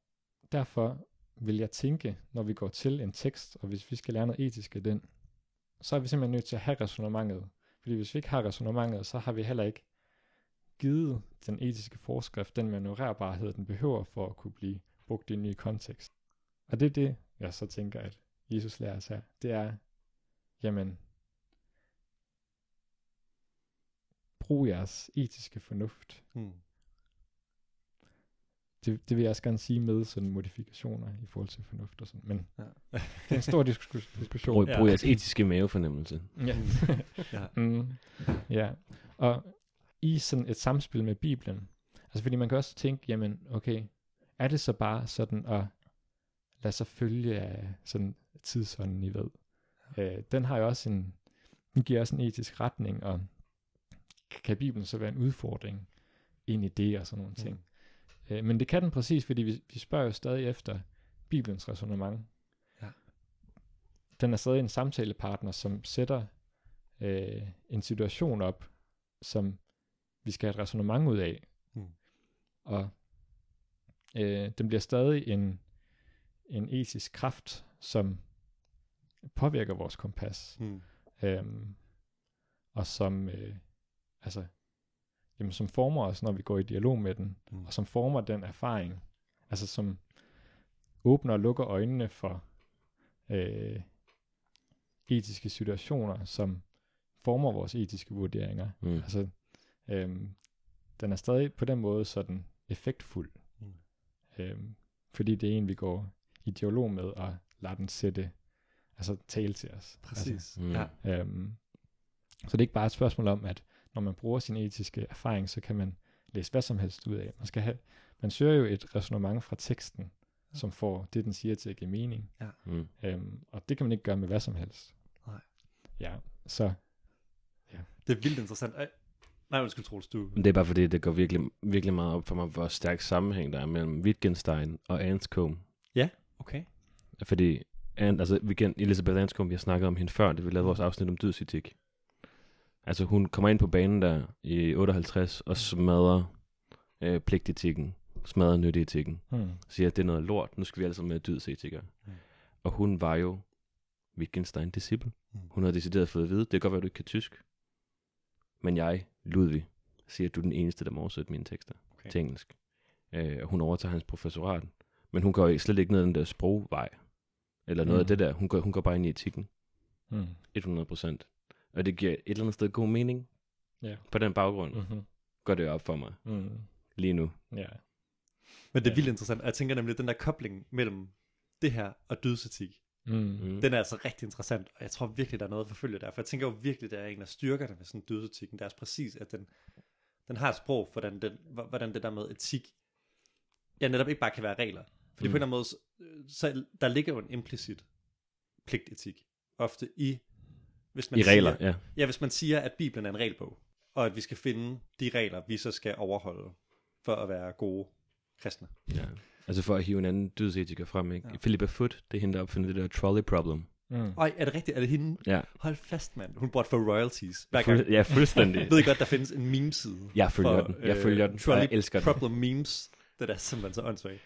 derfor vil jeg tænke, når vi går til en tekst, og hvis vi skal lære noget etisk af den, så er vi simpelthen nødt til at have resonemanget. Fordi hvis vi ikke har resonemanget, så har vi heller ikke givet den etiske forskrift den manøvrerbarhed, den behøver for at kunne blive brugt i en ny kontekst. Og det er det, jeg så tænker, at Jesus lærer os her. Det er, jamen, brug jeres etiske fornuft. Mm. Det, det vil jeg også gerne sige med sådan modifikationer i forhold til fornuft og sådan. Men Ja. det er en stor diskus- diskussion. Brug, Ja. brug jeres etiske mavefornemmelse. Ja. Ja. mm, ja. Og i sådan et samspil med Bibelen, altså fordi man kan også tænke, jamen okay, er det så bare sådan at lade sig følge af sådan tidsånden, I ved. Øh, den har jo også en, den giver også en etisk retning, og kan Bibelen så være en udfordring ind i det og sådan nogle ting. Mm. Øh, men det kan den præcis, fordi vi, vi spørger jo stadig efter Bibelens resonemang. Ja. Den er stadig en samtalepartner, som sætter øh, en situation op, som vi skal have et resonemang ud af. Mm. Og øh, den bliver stadig en, en etisk kraft, som påvirker vores kompas. Mm. Øhm, og som, øh, altså, jamen, som former os, når vi går i dialog med den, Mm. og som former den erfaring, altså som åbner og lukker øjnene for øh, etiske situationer, som former vores etiske vurderinger. Mm. Altså, øhm, den er stadig på den måde sådan effektfuld, Mm. øhm, fordi det er en, vi går i dialog med, og lader den sætte, altså tale til os. Præcis. Altså, Mm. Ja. Øhm, så det er ikke bare et spørgsmål om, at når man bruger sin etiske erfaring, så kan man læse hvad som helst ud af. Man, skal have, man søger jo et resonemang fra teksten, som får det, den siger til at give mening. Mm. Øhm, og det kan man ikke gøre med hvad som helst. Nej. Ja, så Det er vildt interessant. Ej. Nej, undskyld, Troels, du... Men det er bare fordi, det går virkelig, virkelig meget op for mig, hvor stærk sammenhæng der er mellem Wittgenstein og Anscombe. Okay. Fordi An, altså, vi kan, Elisabeth Anscombe, vi har snakket om hende før, det vi lavede vores afsnit om dødsetik. Altså hun kommer ind på banen der i 58 og smadrer øh, pligtetikken, smadrer nytteetikken. hmm. Siger, at det er noget lort, nu skal vi alle sammen være dødsetikere. Mm. Og hun var jo Wittgenstein-disciple. Mm. Hun havde decideret fået at vide, det kan godt være, du ikke kan tysk. Men jeg, Ludvig, siger, at du er den eneste, der må oversætte mine tekster Okay. til engelsk. Øh, og hun overtager hans professorat. Men hun går slet ikke ned den der sprogvej. Eller noget mm. af Mm. det der. Hun går, hun går bare ind i etikken. Mm. 100 procent. Og det giver et eller andet sted god mening. Ja. På den baggrund Mm-hmm. går det op for mig Mm. lige nu. Ja. Men det er vildt interessant. Og jeg tænker nemlig, at den der kobling mellem det her og dødsetik, Mm. Mm. den er altså rigtig interessant. Og jeg tror virkelig, der er noget at forfølge der. For jeg tænker jo virkelig, der er en af styrkerne ved sådan dødsetikken. Det er præcis, at den, den har et sprog, for hvordan, den, hvor- hvordan det der med etik, ja, netop ikke bare kan være regler. Fordi mm. på en eller anden måde, så- så der ligger jo en implicit pligtetik. Ofte i, hvis man I regler, siger, ja. Ja, hvis man siger, at Bibelen er en regelbog, og at vi skal finde de regler, vi så skal overholde for at være gode kristne. ja. Altså for at hive en anden dødsetiker frem, ikke? Ja. Ja. Philippa Foot, det er hende, der opfinder det der trolley problem. Mm. Oj, er det rigtigt? Er det hende? Ja, Hold fast, mand. Hun burde få royalties. Hver gang. Fuld, ja fuldstændig. Ved I godt, der findes en meme-side? Jeg følger for, den. Jeg følger den, og trolley jeg elsker den. Problem memes. Det er simpelthen så åndssvagt.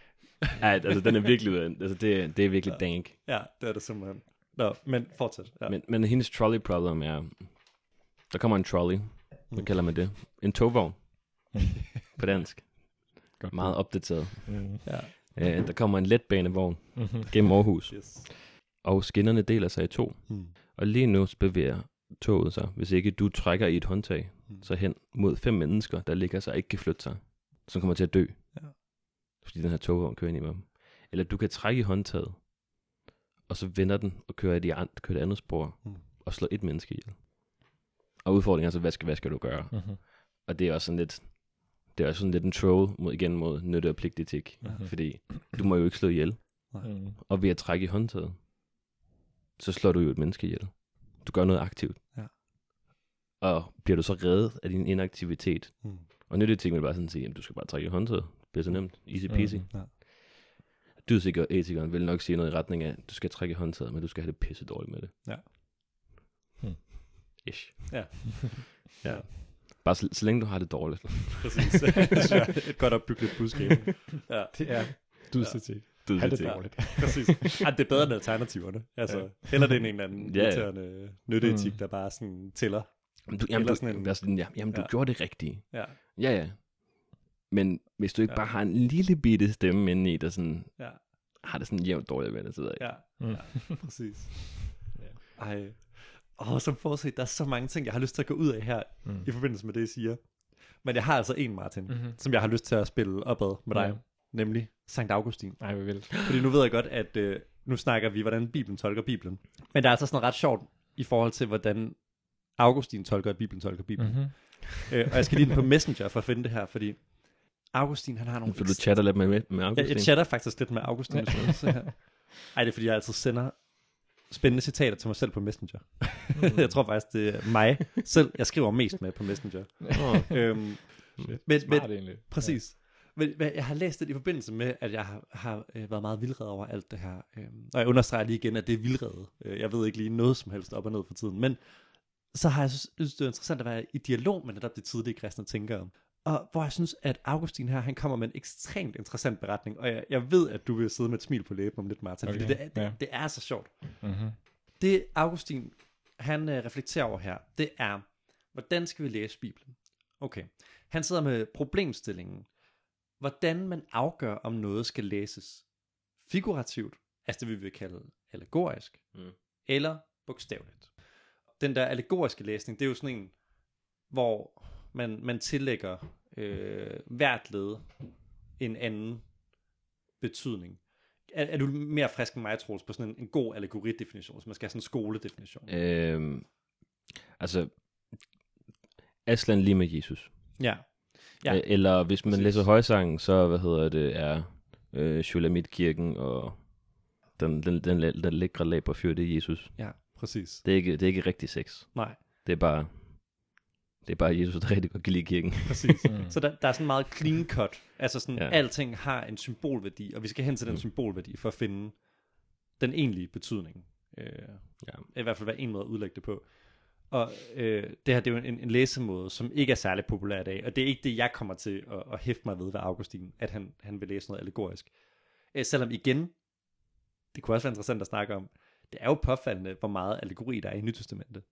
Ja, altså den er virkelig, altså det, er- det er virkelig dank. Ja, det er det simpelthen. Nå, men fortsæt. Ja. Men, men hendes trolley problem er, der kommer en trolley, hvad Mm. kalder man det? En togvogn på dansk. Godt. Meget opdateret. Mm. ja. Øh, der kommer en letbanevogn Mm-hmm. gennem Aarhus, Yes. og skinnerne deler sig i to. Hmm. Og lige nu bevæger toget sig, hvis ikke du trækker i et håndtag, Mm. så hen mod fem mennesker, der ligger sig og ikke kan flytte sig, som kommer til at dø. Ja. Fordi den her togvogn kører ind i dem. Eller du kan trække i håndtaget, og så vender den og kører, i de an- kører det andet spor, Mm. og slår et menneske ihjel. Og udfordringen er så, hvad skal, hvad skal du gøre? Mm-hmm. Og det er også sådan lidt, det er også sådan lidt en troll mod, igen mod nytte og pligtetik. Mhm. Fordi du må jo ikke slå ihjel. Mm. Og ved at trække i håndtaget, så slår du jo et menneske ihjel. Du gør noget aktivt. Ja. Og bliver du så reddet af din inaktivitet, Hmm. og nytteting vil bare sådan sige, at du skal bare trække i håndtaget. Det bliver så nemt. Easy peasy. Mm. Ja. Dydsikker etikeren vil nok sige noget i retning af, at du skal trække i håndtaget, men du skal have det pisse dårligt med det. Ja. Hmm. Ish. Ja. ja. Bare så, så længe du har det dårligt. Præcis. Det synes jeg er et godt opbygget budskab. Ja, Det er dødsetik. Du Ja. Ha' det det dårligt. præcis. Ja, det er bedre end alternativerne. Altså, Ja. heller det end en eller anden Ja, ja. irriterende nytteetik, Mm. der bare sådan tæller. Jamen, du, jamen, Eller du, sådan en- sådan, ja, jamen, du Ja. gjorde det rigtige. Ja, Ja, ja. Men hvis du ikke Ja. bare har en lille bitte stemme inde i, der sådan, ja, har det sådan jævnt dårligt ved det, så ved jeg ikke. ja, Mm. ja præcis. Ja. Ej. Åh, som forudset, der er så mange ting, jeg har lyst til at gå ud af her, Mm. i forbindelse med det, I siger. Men jeg har altså en, Martin, Mm-hmm. som jeg har lyst til at spille opad med dig, Ja. nemlig Sankt Augustin. Nej, hvad vil. Fordi nu ved jeg godt, at øh, nu snakker vi, hvordan Bibelen tolker Bibelen. Men der er altså sådan noget ret sjovt i forhold til, hvordan Augustin tolker, at Bibelen tolker Bibelen. Mm-hmm. Øh, og jeg skal lige ind på Messenger for at finde det her, fordi Augustin, han har nogle... Så du chatter lidt med, med jeg, Augustin? jeg chatter faktisk lidt med Augustin. hvis man se her. Ej, det er fordi, jeg altid sender spændende citater til mig selv på Messenger. Mm. jeg tror faktisk, det er mig selv, jeg skriver mest med på Messenger. Åh, øhm, Shit. men, men, Smart egentlig. Præcis. Men, men jeg har læst det i forbindelse med, at jeg har, har øh, været meget vildred over alt det her. Øh, og jeg understreger lige igen, at det er vildrede. Øh, jeg ved ikke lige noget som helst op og ned for tiden. Men så har jeg synes, det er interessant at være i dialog med netop det tidlige kristne tænkere. Og hvor jeg synes, at Augustin her, han kommer med en ekstremt interessant beretning. Og jeg, jeg ved, at du vil sidde med et smil på læben om lidt, Martin. Okay. Fordi det, er- det, ja. det er så sjovt. Mm-hmm. Det Augustin, han øh, reflekterer over her, det er, hvordan skal vi læse Bibelen? Okay. Han sidder med problemstillingen, hvordan man afgør, om noget skal læses figurativt, altså det vi vil kalde allegorisk, Mm. eller bogstaveligt. Den der allegoriske læsning, det er jo sådan en, hvor man, man tillægger øh, hvert led en anden betydning. Er, er du mere frisk end mig, Troels, på sådan en, en god allegoridefinition, så man skal have sådan en skoledefinition? øhm, altså, Aslan lige med Jesus. Ja. Ja. Eller hvis man Præcis. læser højsangen, så, hvad hedder det, er øh, Shulamit-kirken og den, den, den, den, lækre er Jesus. Ja, præcis. Det er ikke, det er ikke rigtig sex. Nej, Det er bare, det er bare Jesus, der rigtig godt kan lide kirken. præcis. Mm. Så der, der er sådan meget clean cut. Altså sådan, ja. Alting har en symbolværdi, og vi skal hen til den Mm. symbolværdi for at finde den egentlige betydning. Øh, Ja. I hvert fald være en måde at udlægge det på. Og øh, det her, det er jo en, en læsemåde, som ikke er særlig populær i dag, og det er ikke det, jeg kommer til at, at hæfte mig ved ved Augustin, at han, han vil læse noget allegorisk. Øh, selvom igen, det kunne også være interessant at snakke om, det er jo påfaldende, hvor meget allegori der er i Nytestamentet.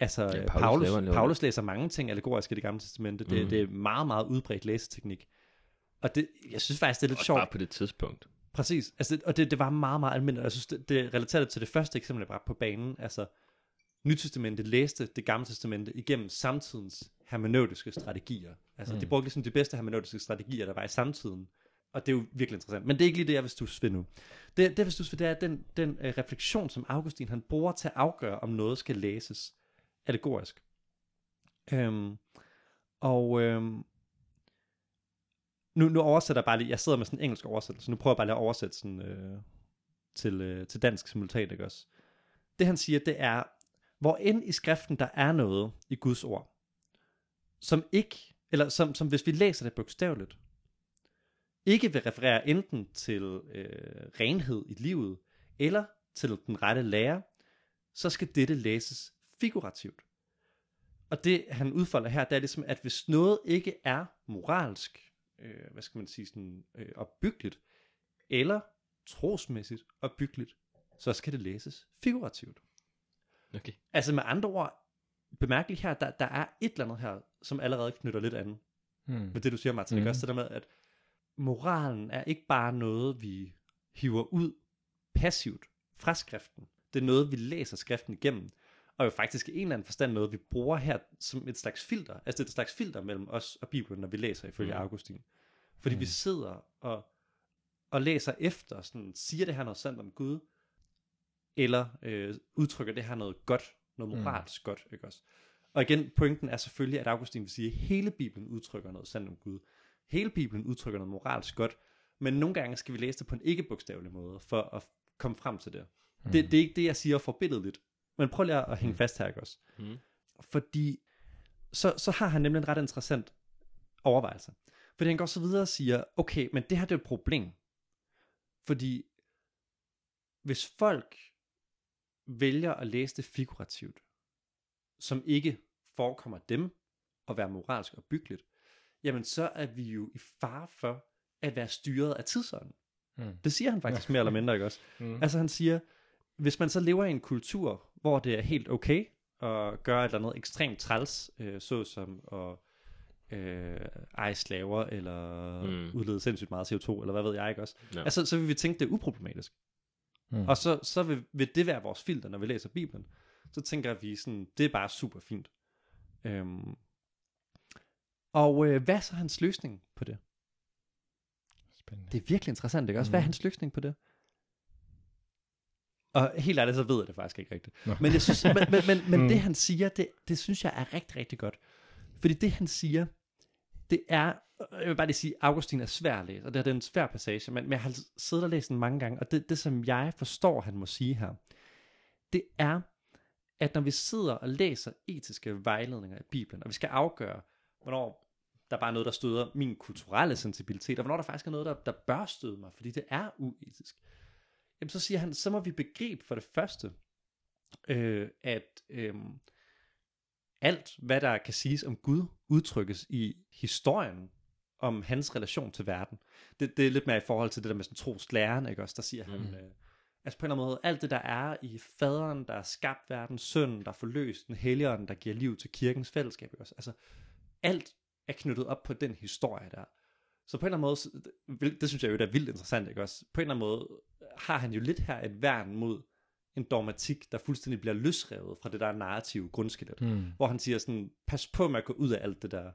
Altså, Ja, Paulus Paulus, laver Paulus, læser mange ting allegorisk i det gamle testamente. Det, Mhm. det er meget, meget udbredt læseteknik. Og det, jeg synes faktisk, det er lidt Også sjovt. bare på det tidspunkt. Præcis, altså, og det, det var meget, meget almindeligt. Jeg synes, det, det relaterer til det første eksempel, jeg bragte på banen. Altså, Nytestamentet læste det gamle testamente igennem samtidens hermeneutiske strategier. Altså, mm. de brugte ligesom de bedste hermeneutiske strategier, der var i samtiden. Og det er jo virkelig interessant. Men det er ikke lige det, jeg vil stusse ved nu. Det, det jeg vil stusse ved, det er den, den øh, refleksion, som Augustin han bruger til at afgøre, om noget skal læses allegorisk. Øhm, og øhm, nu, nu oversætter jeg bare lige, jeg sidder med sådan en engelsk oversættelse, nu prøver jeg bare lige at oversætte sådan, øh, til, øh, til dansk simultant, ikke også? Det han siger, det er, hvor end i skriften der er noget i Guds ord, som ikke, eller som, som hvis vi læser det bogstaveligt, ikke vil referere enten til øh, renhed i livet, eller til den rette lære, så skal dette læses figurativt. Og det han udfolder her, det er ligesom, at hvis noget ikke er moralsk, øh, hvad skal man sige, sådan, øh, opbyggeligt, eller trosmæssigt opbyggeligt, så skal det læses figurativt. Okay. Altså med andre ord, bemærk lige her, der, der er et eller andet her, som allerede knytter lidt an Hmm. med det, du siger, Martin. Mm. Mhm. Ikke? Også det der med, at moralen er ikke bare noget, vi hiver ud passivt fra skriften. Det er noget, vi læser skriften igennem. Og jo faktisk i en eller anden forstand noget, vi bruger her som et slags filter. Altså det er et slags filter mellem os og Bibelen, når vi læser ifølge Mm. Augustin. Fordi mm. vi sidder og, og læser efter, sådan, siger det her noget sandt om Gud, eller øh, udtrykker det her noget godt, noget Mm. moralsk mm. godt, ikke også? Og igen, pointen er selvfølgelig, at Augustin vil sige, at hele Bibelen udtrykker noget sandt om Gud. Hele Bibelen udtrykker noget moralsk godt, men nogle gange skal vi læse det på en ikke-bogstavelig måde, for at komme frem til det. Mm. Det, det er ikke det, jeg siger forbilledeligt, men prøv lige at hænge fast her, ikke også? Mm. Fordi så, så har han nemlig en ret interessant overvejelse. Fordi han går så videre og siger, okay, men det her det er et problem. Fordi hvis folk vælger at læse det figurativt, som ikke forekommer dem at være moralsk og byggeligt, jamen så er vi jo i fare for at være styret af tidsånden. Mm. Det siger han faktisk mere eller mindre, ikke også? Mm. Altså han siger, hvis man så lever i en kultur, hvor det er helt okay at gøre et eller andet ekstremt træls, øh, såsom at øh, eje slaver, eller Mm. mm. udlede sindssygt meget CO2, eller hvad ved jeg ikke også. Ja. Altså, så vil vi tænke, det er uproblematisk. Mm. Og så, så vil, vil det være vores filter, når vi læser Bibelen. Så tænker vi sådan, det er bare super fint. Øhm. Og øh, hvad er så hans løsning på det? Spændende. Det er virkelig interessant, ikke også? Hvad er Mhm. hans løsning på det? Og helt ærligt, så ved jeg det faktisk ikke rigtigt. Nå. Men, jeg synes, men, men, men, men Mm. det han siger, det, det synes jeg er rigtig, rigtig godt. Fordi det han siger, det er, jeg vil bare lige sige, Augustin er svær at læse, og det er en svær passage, men, men jeg har siddet og læst den mange gange, og det, det som jeg forstår, han må sige her, det er, at når vi sidder og læser etiske vejledninger i Bibelen, og vi skal afgøre, hvornår der bare er noget, der støder min kulturelle sensibilitet, og hvornår der faktisk er noget, der, der bør støde mig, fordi det er uetisk. Jamen så siger han, så må vi begribe for det første, øh, at øh, alt, hvad der kan siges om Gud, udtrykkes i historien om hans relation til verden. Det, det er lidt mere i forhold til det der med sådan troslæren, ikke også? Der siger mm. han, øh, altså på en eller anden måde, alt det der er i faderen, der har skabt verden, sønnen, der forløst den helligånden, der giver liv til kirkens fællesskab, ikke også? Altså, alt er knyttet op på den historie der. Så på en eller anden måde, det, synes jeg jo, der er vildt interessant, ikke også? På en eller anden måde har han jo lidt her et værn mod en dogmatik, der fuldstændig bliver løsrevet fra det der narrative grundskelet. Mm. Hvor han siger sådan, pas på med at gå ud af alt det der,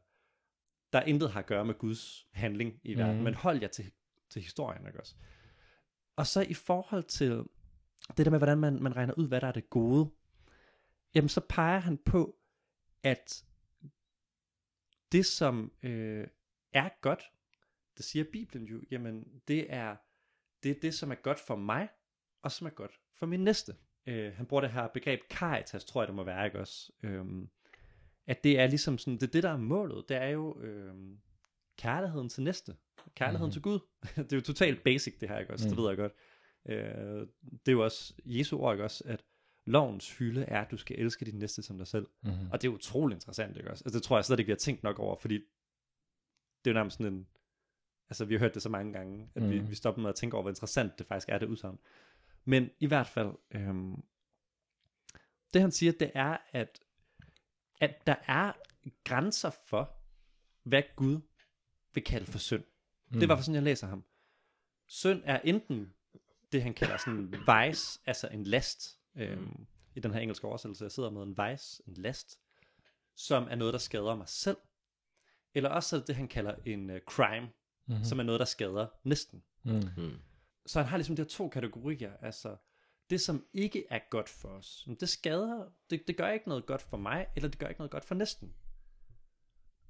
der intet har at gøre med Guds handling i verden, Mhm. men hold jer til, til historien, ikke også? Og så i forhold til det der med, hvordan man, man regner ud, hvad der er det gode, jamen så peger han på, at det som øh, er godt, det siger Bibelen jo, jamen det er det, er det som er godt for mig, og som er godt for min næste. Øh, han bruger det her begreb caritas, tror jeg det må være, ikke også? Øhm, at det er ligesom sådan, det er det, der er målet, det er jo øhm, kærligheden til næste. Kærligheden mm. til Gud. det er jo totalt basic det her, ikke også? Mm. Det ved jeg godt. Øh, det er jo også Jesu ord, ikke også? At lovens fylde er, at du skal elske din næste som dig selv. Mm. Og det er utrolig interessant, ikke også? Altså, det tror jeg slet ikke, vi har tænkt nok over, fordi det er jo nærmest sådan en... Altså, vi har hørt det så mange gange, at mm. vi, vi stopper med at tænke over, hvor interessant det faktisk er, det udsagn. Men i hvert fald, øhm, det han siger, det er, at, at der er grænser for, hvad Gud vil kalde for synd. Mm. Det er i hvert fald sådan, jeg læser ham. synd er enten det, han kalder sådan en vice, altså en last. Øhm, I den her engelske oversættelse, jeg sidder med en vice, en last, som er noget, der skader mig selv. Eller også er det, det, han kalder en uh, crime, mm-hmm. som er noget, der skader næsten. Mm. Mm. Så han har ligesom de her to kategorier, altså det, som ikke er godt for os, det skader, det, det gør ikke noget godt for mig, eller det gør ikke noget godt for næsten.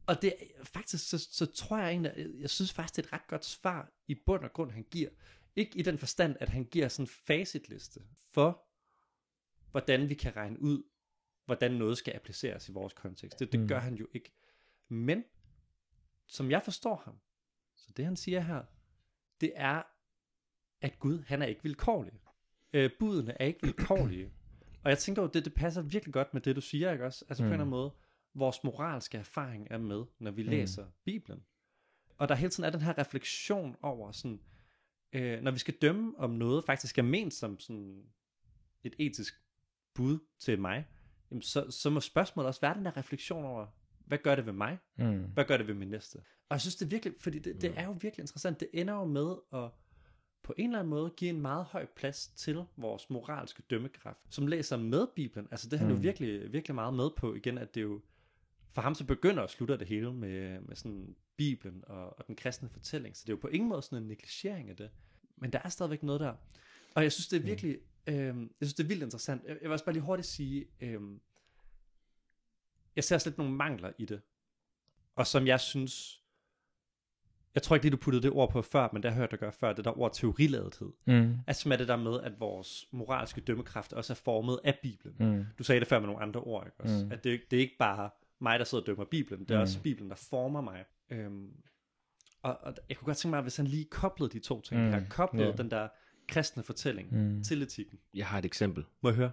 Og det er- faktisk, så, så tror jeg egentlig, at- jeg synes faktisk, det er et ret godt svar i bund og grund, han giver. Ikke i den forstand, at han giver sådan en facitliste for, hvordan vi kan regne ud, hvordan noget skal appliceres i vores kontekst. Det, det Mm. gør han jo ikke. Men, som jeg forstår ham, så det han siger her, det er, at Gud, han er ikke vilkårlig. Øh, budene er ikke vilkårlige. Og jeg tænker jo, det, det passer virkelig godt med det, du siger, ikke også? Altså mm. på en eller anden måde, vores moralske erfaring er med, når vi Mm. læser Bibelen. Og der hele tiden er den her refleksion over sådan, øh, når vi skal dømme om noget faktisk er ment som sådan et etisk bud til mig, jamen så, så må spørgsmålet også være den der refleksion over, hvad gør det ved mig? Mm. Hvad gør det ved min næste? Og jeg synes det er virkelig, fordi det, det er jo virkelig interessant. Det ender jo med at på en eller anden måde give en meget høj plads til vores moralske dømmekraft, som læser med Bibelen. Altså det er han jo Mm. virkelig, virkelig meget med på igen, at det jo, for ham så begynder og slutter det hele med, med sådan Bibelen og, og den kristne fortælling. Så det er jo på ingen måde sådan en negligering af det. Men der er stadigvæk noget der. Og jeg synes, det er virkelig, øh, jeg synes, det er vildt interessant. Jeg, jeg vil også bare lige hurtigt sige, øh, jeg ser også lidt nogle mangler i det. Og som jeg synes, jeg tror ikke lige, du puttede det ord på før, men det har jeg hørt dig gøre før, det der ord teoriladethed. Mm. Altså er det der med, at vores moralske dømmekraft også er formet af Bibelen. Mm. Du sagde det før med nogle andre ord, ikke også? Mm. At det, det er ikke bare mig, der sidder og dømmer Bibelen, det er Mm. også Bibelen, der former mig. Øhm, og, og jeg kunne godt tænke mig, hvis han lige koblede de to ting, Mm. her, koblede Ja. den der kristne fortælling Mm. til etikken. Jeg har et eksempel. Må jeg høre?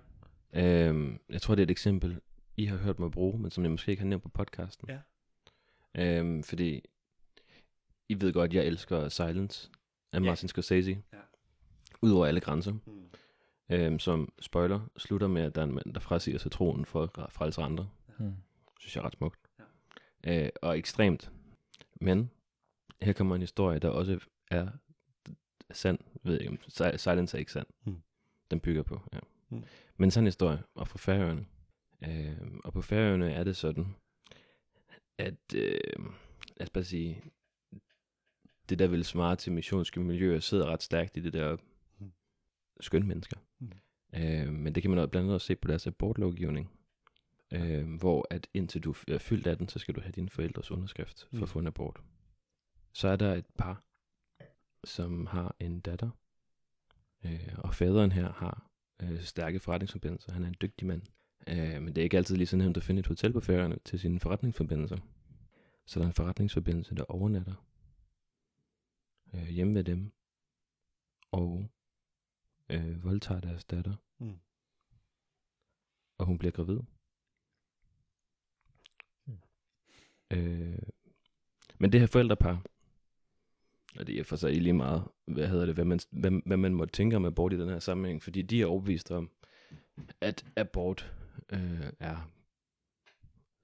Øhm, jeg tror, det er et eksempel, I har hørt mig bruge, men som jeg måske ikke har nævnt på podcasten. Ja. Øhm, fordi I ved godt, jeg elsker Silence af Ja. Martin Scorsese. Ja. Udover alle grænser. Mm. Øhm, som spoiler slutter med, at der er en mand, der frasiger sig troen for at frelse andre. Mm. synes jeg er ret smukt. Ja. Øh, og ekstremt. Men her kommer en historie, der også er sand. Ved jeg, Silence er ikke sand. Mm. Den bygger på, ja. Mm. Men sådan en historie, og fra Færøerne. Øh, og på Færøerne er det sådan, at, øh, lad os bare sige, det der vil svare til missionske miljøer, sidder ret stærkt i det der Mm. skønne mennesker. Mm. Øh, men det kan man også blandt andet også se på deres abortlovgivning. Øh, hvor at indtil du er fyldt 18, så skal du have dine forældres underskrift for Mm. at få en abort. Så er der et par, som har en datter, øh, og faderen her har øh, stærke forretningsforbindelser. Han er en dygtig mand. Øh, men det er ikke altid lige så nemt at finde et hotel på færøerne til sine forretningsforbindelser. Så der er en forretningsforbindelse, der overnatter øh, hjemme ved dem, og øh, voldtager deres datter. Mm. Og hun bliver gravid. Mm. Øh, men det her forældrepar, og det er for sig lige meget, hvad hedder det, hvad man, hvad, hvad man må tænke om abort i den her sammenhæng, fordi de er overbevist om, at abort øh, er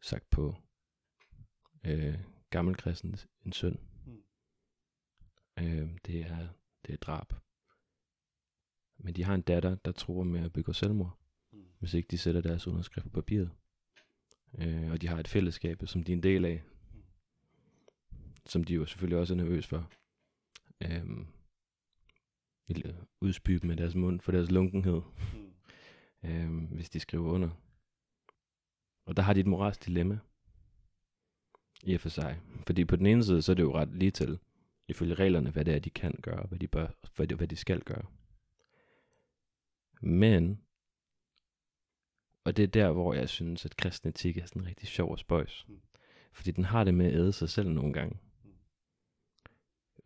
sagt på øh, gammelkristen en synd. Mm. Øh, det er det er drab. Men de har en datter, der tror med at begå selvmord, Mm. hvis ikke de sætter deres underskrift på papiret. Øh, og de har et fællesskab, som de er en del af, som de jo selvfølgelig også er nervøs for. Øh, vil udspybe med deres mund for deres lunkenhed, Mm. øh, hvis de skriver under. Og der har de et moralsk dilemma. I og for sig. Fordi på den ene side, så er det jo ret lige til, ifølge reglerne, hvad det er, de kan gøre, hvad de, bør, hvad de, hvad de skal gøre. Men, og det er der, hvor jeg synes, at kristen etik er sådan rigtig sjov og spøjs. Fordi den har det med at æde sig selv nogle gange.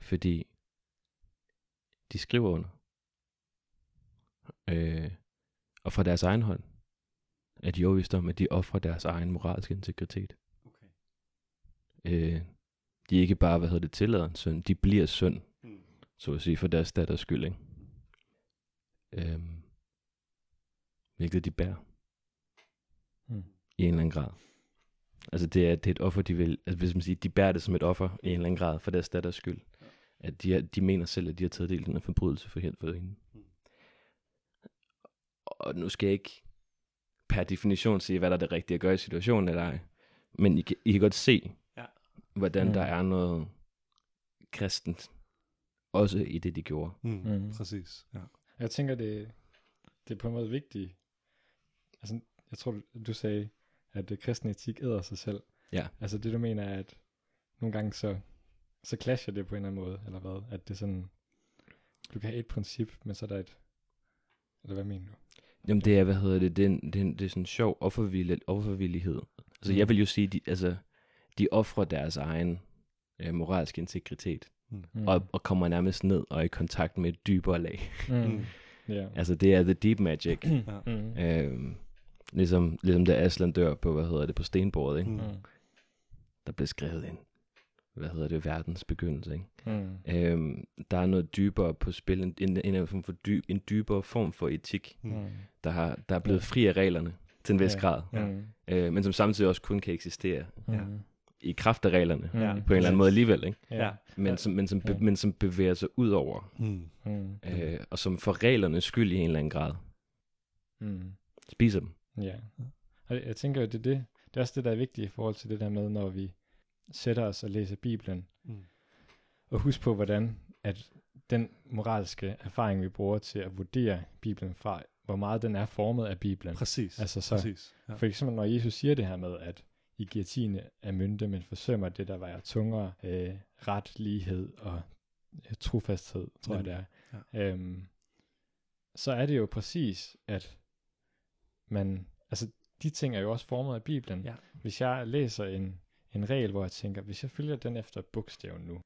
Fordi de skriver under. Øh, og fra deres egen hånd er de overvist om, at de offrer deres egen moralske integritet. Okay. Øh, de er ikke bare, hvad hedder det, tillader en synd, de bliver synd, Mm. så at sige, for deres datters skyld, ikke? Øhm, hvilket de bærer Mm. i en eller anden grad. Altså det er, det er et offer, de vil, altså hvis man siger, de bærer det som et offer i en eller anden grad for deres datters skyld. at de, er, de mener selv, at de har taget del i den her forbrydelse for hende. For hende. Mm. Og nu skal jeg ikke per definition sige, hvad der er det rigtige at gøre i situationen eller ej. Men I kan, I kan godt se, Ja. hvordan Mm. der er noget kristent, også i det, de gjorde. Mm. Mm. Præcis. Ja. Jeg tænker, det, det er på en måde vigtigt. Altså, jeg tror, du- sagde, at det kristne etik æder sig selv. Ja. Altså det, du mener, er, at nogle gange så, så clasher det på en eller anden måde, eller hvad? At det er sådan, du kan have et princip, men så er der et, eller hvad mener du? Jamen det er, hvad hedder det, det er, en- det er, en- det er sådan en sjov offervillig, offervillighed. Altså Mm. jeg vil jo sige, de, altså, de offrer deres egen øh, moralske integritet, Mm. og, og kommer nærmest ned og er i kontakt med et dybere lag. mm. Mm. Ja. Altså det er the deep magic. Mm. øhm, ligesom, ligesom da Aslan dør på, hvad hedder det, på stenbordet, ikke? Mm. Mm. der blev skrevet ind, hvad hedder det, verdens begyndelse, ikke? Mm. Øhm, der er noget dybere på spil, en, en, en, form for dyb, en dybere form for etik, Mm. der, har, der er blevet Ja. fri af reglerne til en vis Ja. grad, Mm. øh, men som samtidig også kun kan eksistere Ja. Mm. i kraft af reglerne, Mm. Ja. på en eller anden måde alligevel, ikke? Ja. Men, Ja. som, men, som, be, Ja. men som bevæger sig ud over, Mm. Mm. øh, og som for reglernes skyld i en eller anden grad Mm. spiser dem. Ja. Og jeg tænker jo, det er det. Det er også det, der er vigtigt i forhold til det der med, når vi sætter os og læser Bibelen. Mm. Og husk på, hvordan at den moralske erfaring, vi bruger til at vurdere Bibelen fra, hvor meget den er formet af Bibelen. Præcis. Altså så, Præcis. Ja. for eksempel når Jesus siger det her med, at I giver tiende af mynte, men forsømmer det, der vejer tungere, øh, ret, lighed og øh, trofasthed, tror jeg det er. Ja. Øhm, så er det jo præcis, at man, altså de ting er jo også formet af Bibelen. Ja. Hvis jeg læser en, en regel, hvor jeg tænker, hvis jeg følger den efter bogstaven nu,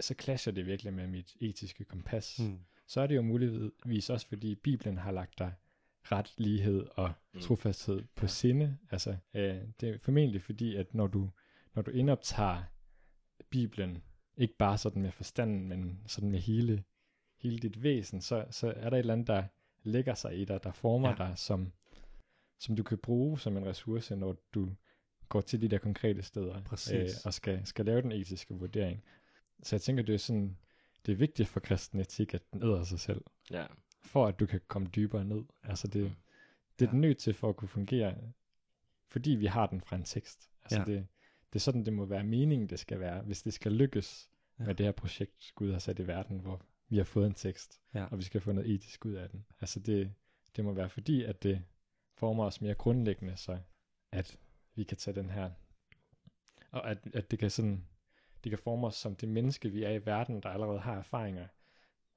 så clasher det virkelig med mit etiske kompas. Mm. Så er det jo muligvis også, fordi Bibelen har lagt dig ret, lighed og Mm. trofasthed på Ja. sinde. Altså, øh, det er formentlig fordi, at når du, når du indoptager Bibelen, ikke bare sådan med forstanden, men sådan med hele, hele dit væsen, så, så er der et eller andet, der lægger sig i dig, der former Ja. dig, som, som du kan bruge som en ressource, når du går til de der konkrete steder øh, Præcis. og skal, skal lave den etiske vurdering. Så jeg tænker, det er sådan, det er vigtigt for kristen etik, at den æder sig selv, Ja. for at du kan komme dybere ned. Altså det, Mm. det er Ja. den nødt til for at kunne fungere, fordi vi har den fra en tekst. Altså Ja. det, det er sådan, det må være meningen, det skal være, hvis det skal lykkes ja. med det her projekt, Gud har sat i verden, hvor vi har fået en tekst, Ja. og vi skal få noget etisk ud af den. Altså det, det må være fordi, at det former os mere grundlæggende, så at vi kan tage den her, og at, at det kan sådan, det kan forme os som det menneske, vi er i verden, der allerede har erfaringer,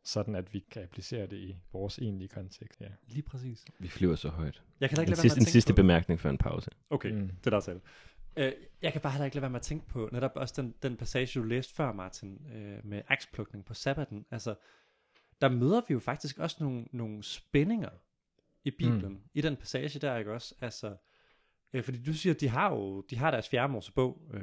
sådan at vi kan applicere det i vores egentlige kontekst. Ja. Lige præcis. Vi flyver så højt. Jeg kan da ikke En lade være sidste, med en at sidste tænke på... bemærkning før en pause. Okay, Mm. det er der selv. Øh, jeg kan bare heller ikke lade være med at tænke på netop også den, den passage, du læste før, Martin, øh, med aksplukning på sabbaten. Altså, der møder vi jo faktisk også nogle, nogle spændinger i Bibelen, mm. i den passage der, ikke også? Altså, øh, fordi du siger, de har jo de har deres fjerde Mosebog. Øh,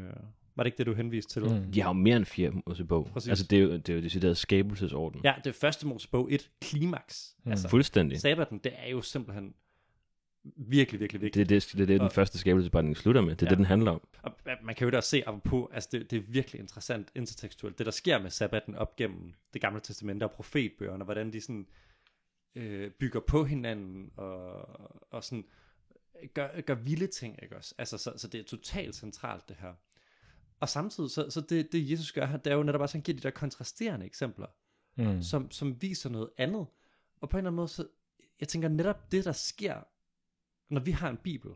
var det ikke det, du henviste til? Mm. De har jo mere end fire Mosebog. Præcis. Altså, det er jo, det er jo decideret skabelsesorden. Ja, det er første Mosebog, et klimaks. Mm. Altså, Fuldstændig. sabbaten, det er jo simpelthen virkelig, virkelig vigtigt. Det er det, det, er det den Og- første skabelsesberetning slutter med. Det er Ja. det, den handler om. Og øh, man kan jo da se på, altså det, det er virkelig interessant intertekstuelt, det der sker med sabbaten op gennem det gamle testamente og profetbøgerne, hvordan de sådan øh, bygger på hinanden og, og sådan gør, gør vilde ting, ikke også? Altså, så, så det er totalt centralt, det her. Og samtidig, så, så det, det Jesus gør her, det er jo netop også, at han giver de der kontrasterende eksempler, Mm. som, som viser noget andet. Og på en eller anden måde, så jeg tænker netop det, der sker, når vi har en bibel,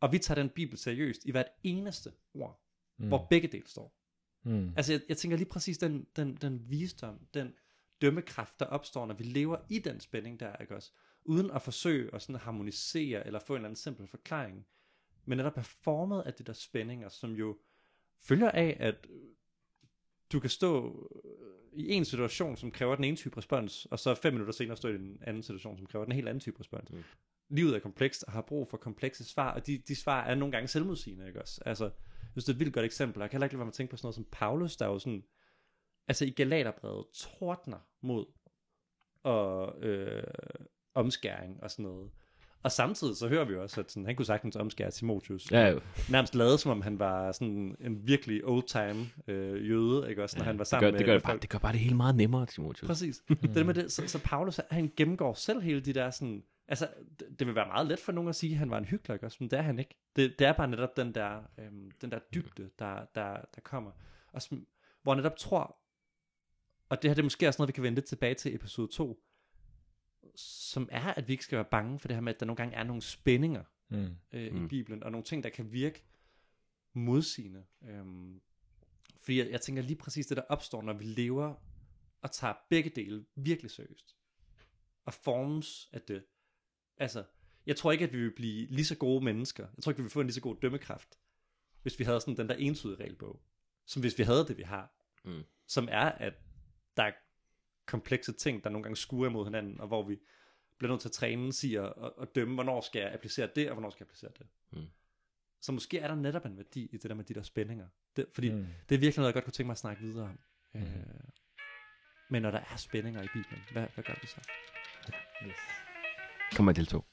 og vi tager den bibel seriøst i hvert eneste ord, mm. hvor begge dele står. Mm. Altså jeg, jeg tænker lige præcis den, den, den visdom, den dømmekraft, der opstår, når vi lever i den spænding der, ikke også? Uden at forsøge at sådan harmonisere, eller få en eller anden simpel forklaring, men netop er formet af det der spændinger, som jo følger af, at du kan stå øh, i en situation, som kræver den ene type respons, og så fem minutter senere stå i en anden situation, som kræver den helt anden type respons. Mm. Livet er komplekst, og har brug for komplekse svar, og de, de svar er nogle gange selvmodsigende, ikke også? Altså, jeg synes, det er et vildt godt eksempel, og jeg kan heller ikke lade være med at tænke på sådan noget som Paulus, der er jo sådan, altså i Galaterbrevet tordner mod og, øh, omskæring og sådan noget. Og samtidig så hører vi også, at sådan, han kunne sagtens omskære Timotius. Ja, jo. Nærmest lavet, som om han var sådan en virkelig old-time øh, jøde, ikke også, når ja, han var sammen gør, det, gør med det, bare, folk. det gør bare det hele meget nemmere, Timotheus. Præcis. det med det, så, så Paulus, han gennemgår selv hele de der sådan, altså, det, det vil være meget let for nogen at sige, at han var en hyggelig, ikke også, men det er han ikke. Det, det er bare netop den der, øhm, den der dybde, der, der, der kommer. Og som, hvor han netop tror, og det her det er måske også noget, vi kan vende lidt tilbage til episode 2, som er, at vi ikke skal være bange for det her med, at der nogle gange er nogle spændinger Mm. øh, Mm. i Bibelen, og nogle ting, der kan virke modsigende. Øhm, fordi jeg, jeg tænker lige præcis det, der opstår, når vi lever og tager begge dele virkelig seriøst, og formes af det. Altså, jeg tror ikke, at vi vil blive lige så gode mennesker. Jeg tror ikke, vi vil få en lige så god dømmekraft, hvis vi havde sådan den der entydige regelbog, som hvis vi havde det, vi har. Mm. Som er, at der er komplekse ting, der nogle gange skuer imod hinanden, og hvor vi bliver nødt til at træne, siger og, og dømme, hvornår skal jeg applicere det, og hvornår skal jeg applicere det. Mm. Så måske er der netop en værdi i det der med de der spændinger. Det, fordi mm. Det er virkelig noget, jeg godt kunne tænke mig at snakke videre om. Mm. Øh, men når der er spændinger i Bibelen, hvad, hvad gør vi så? Yes. Kom med del 2.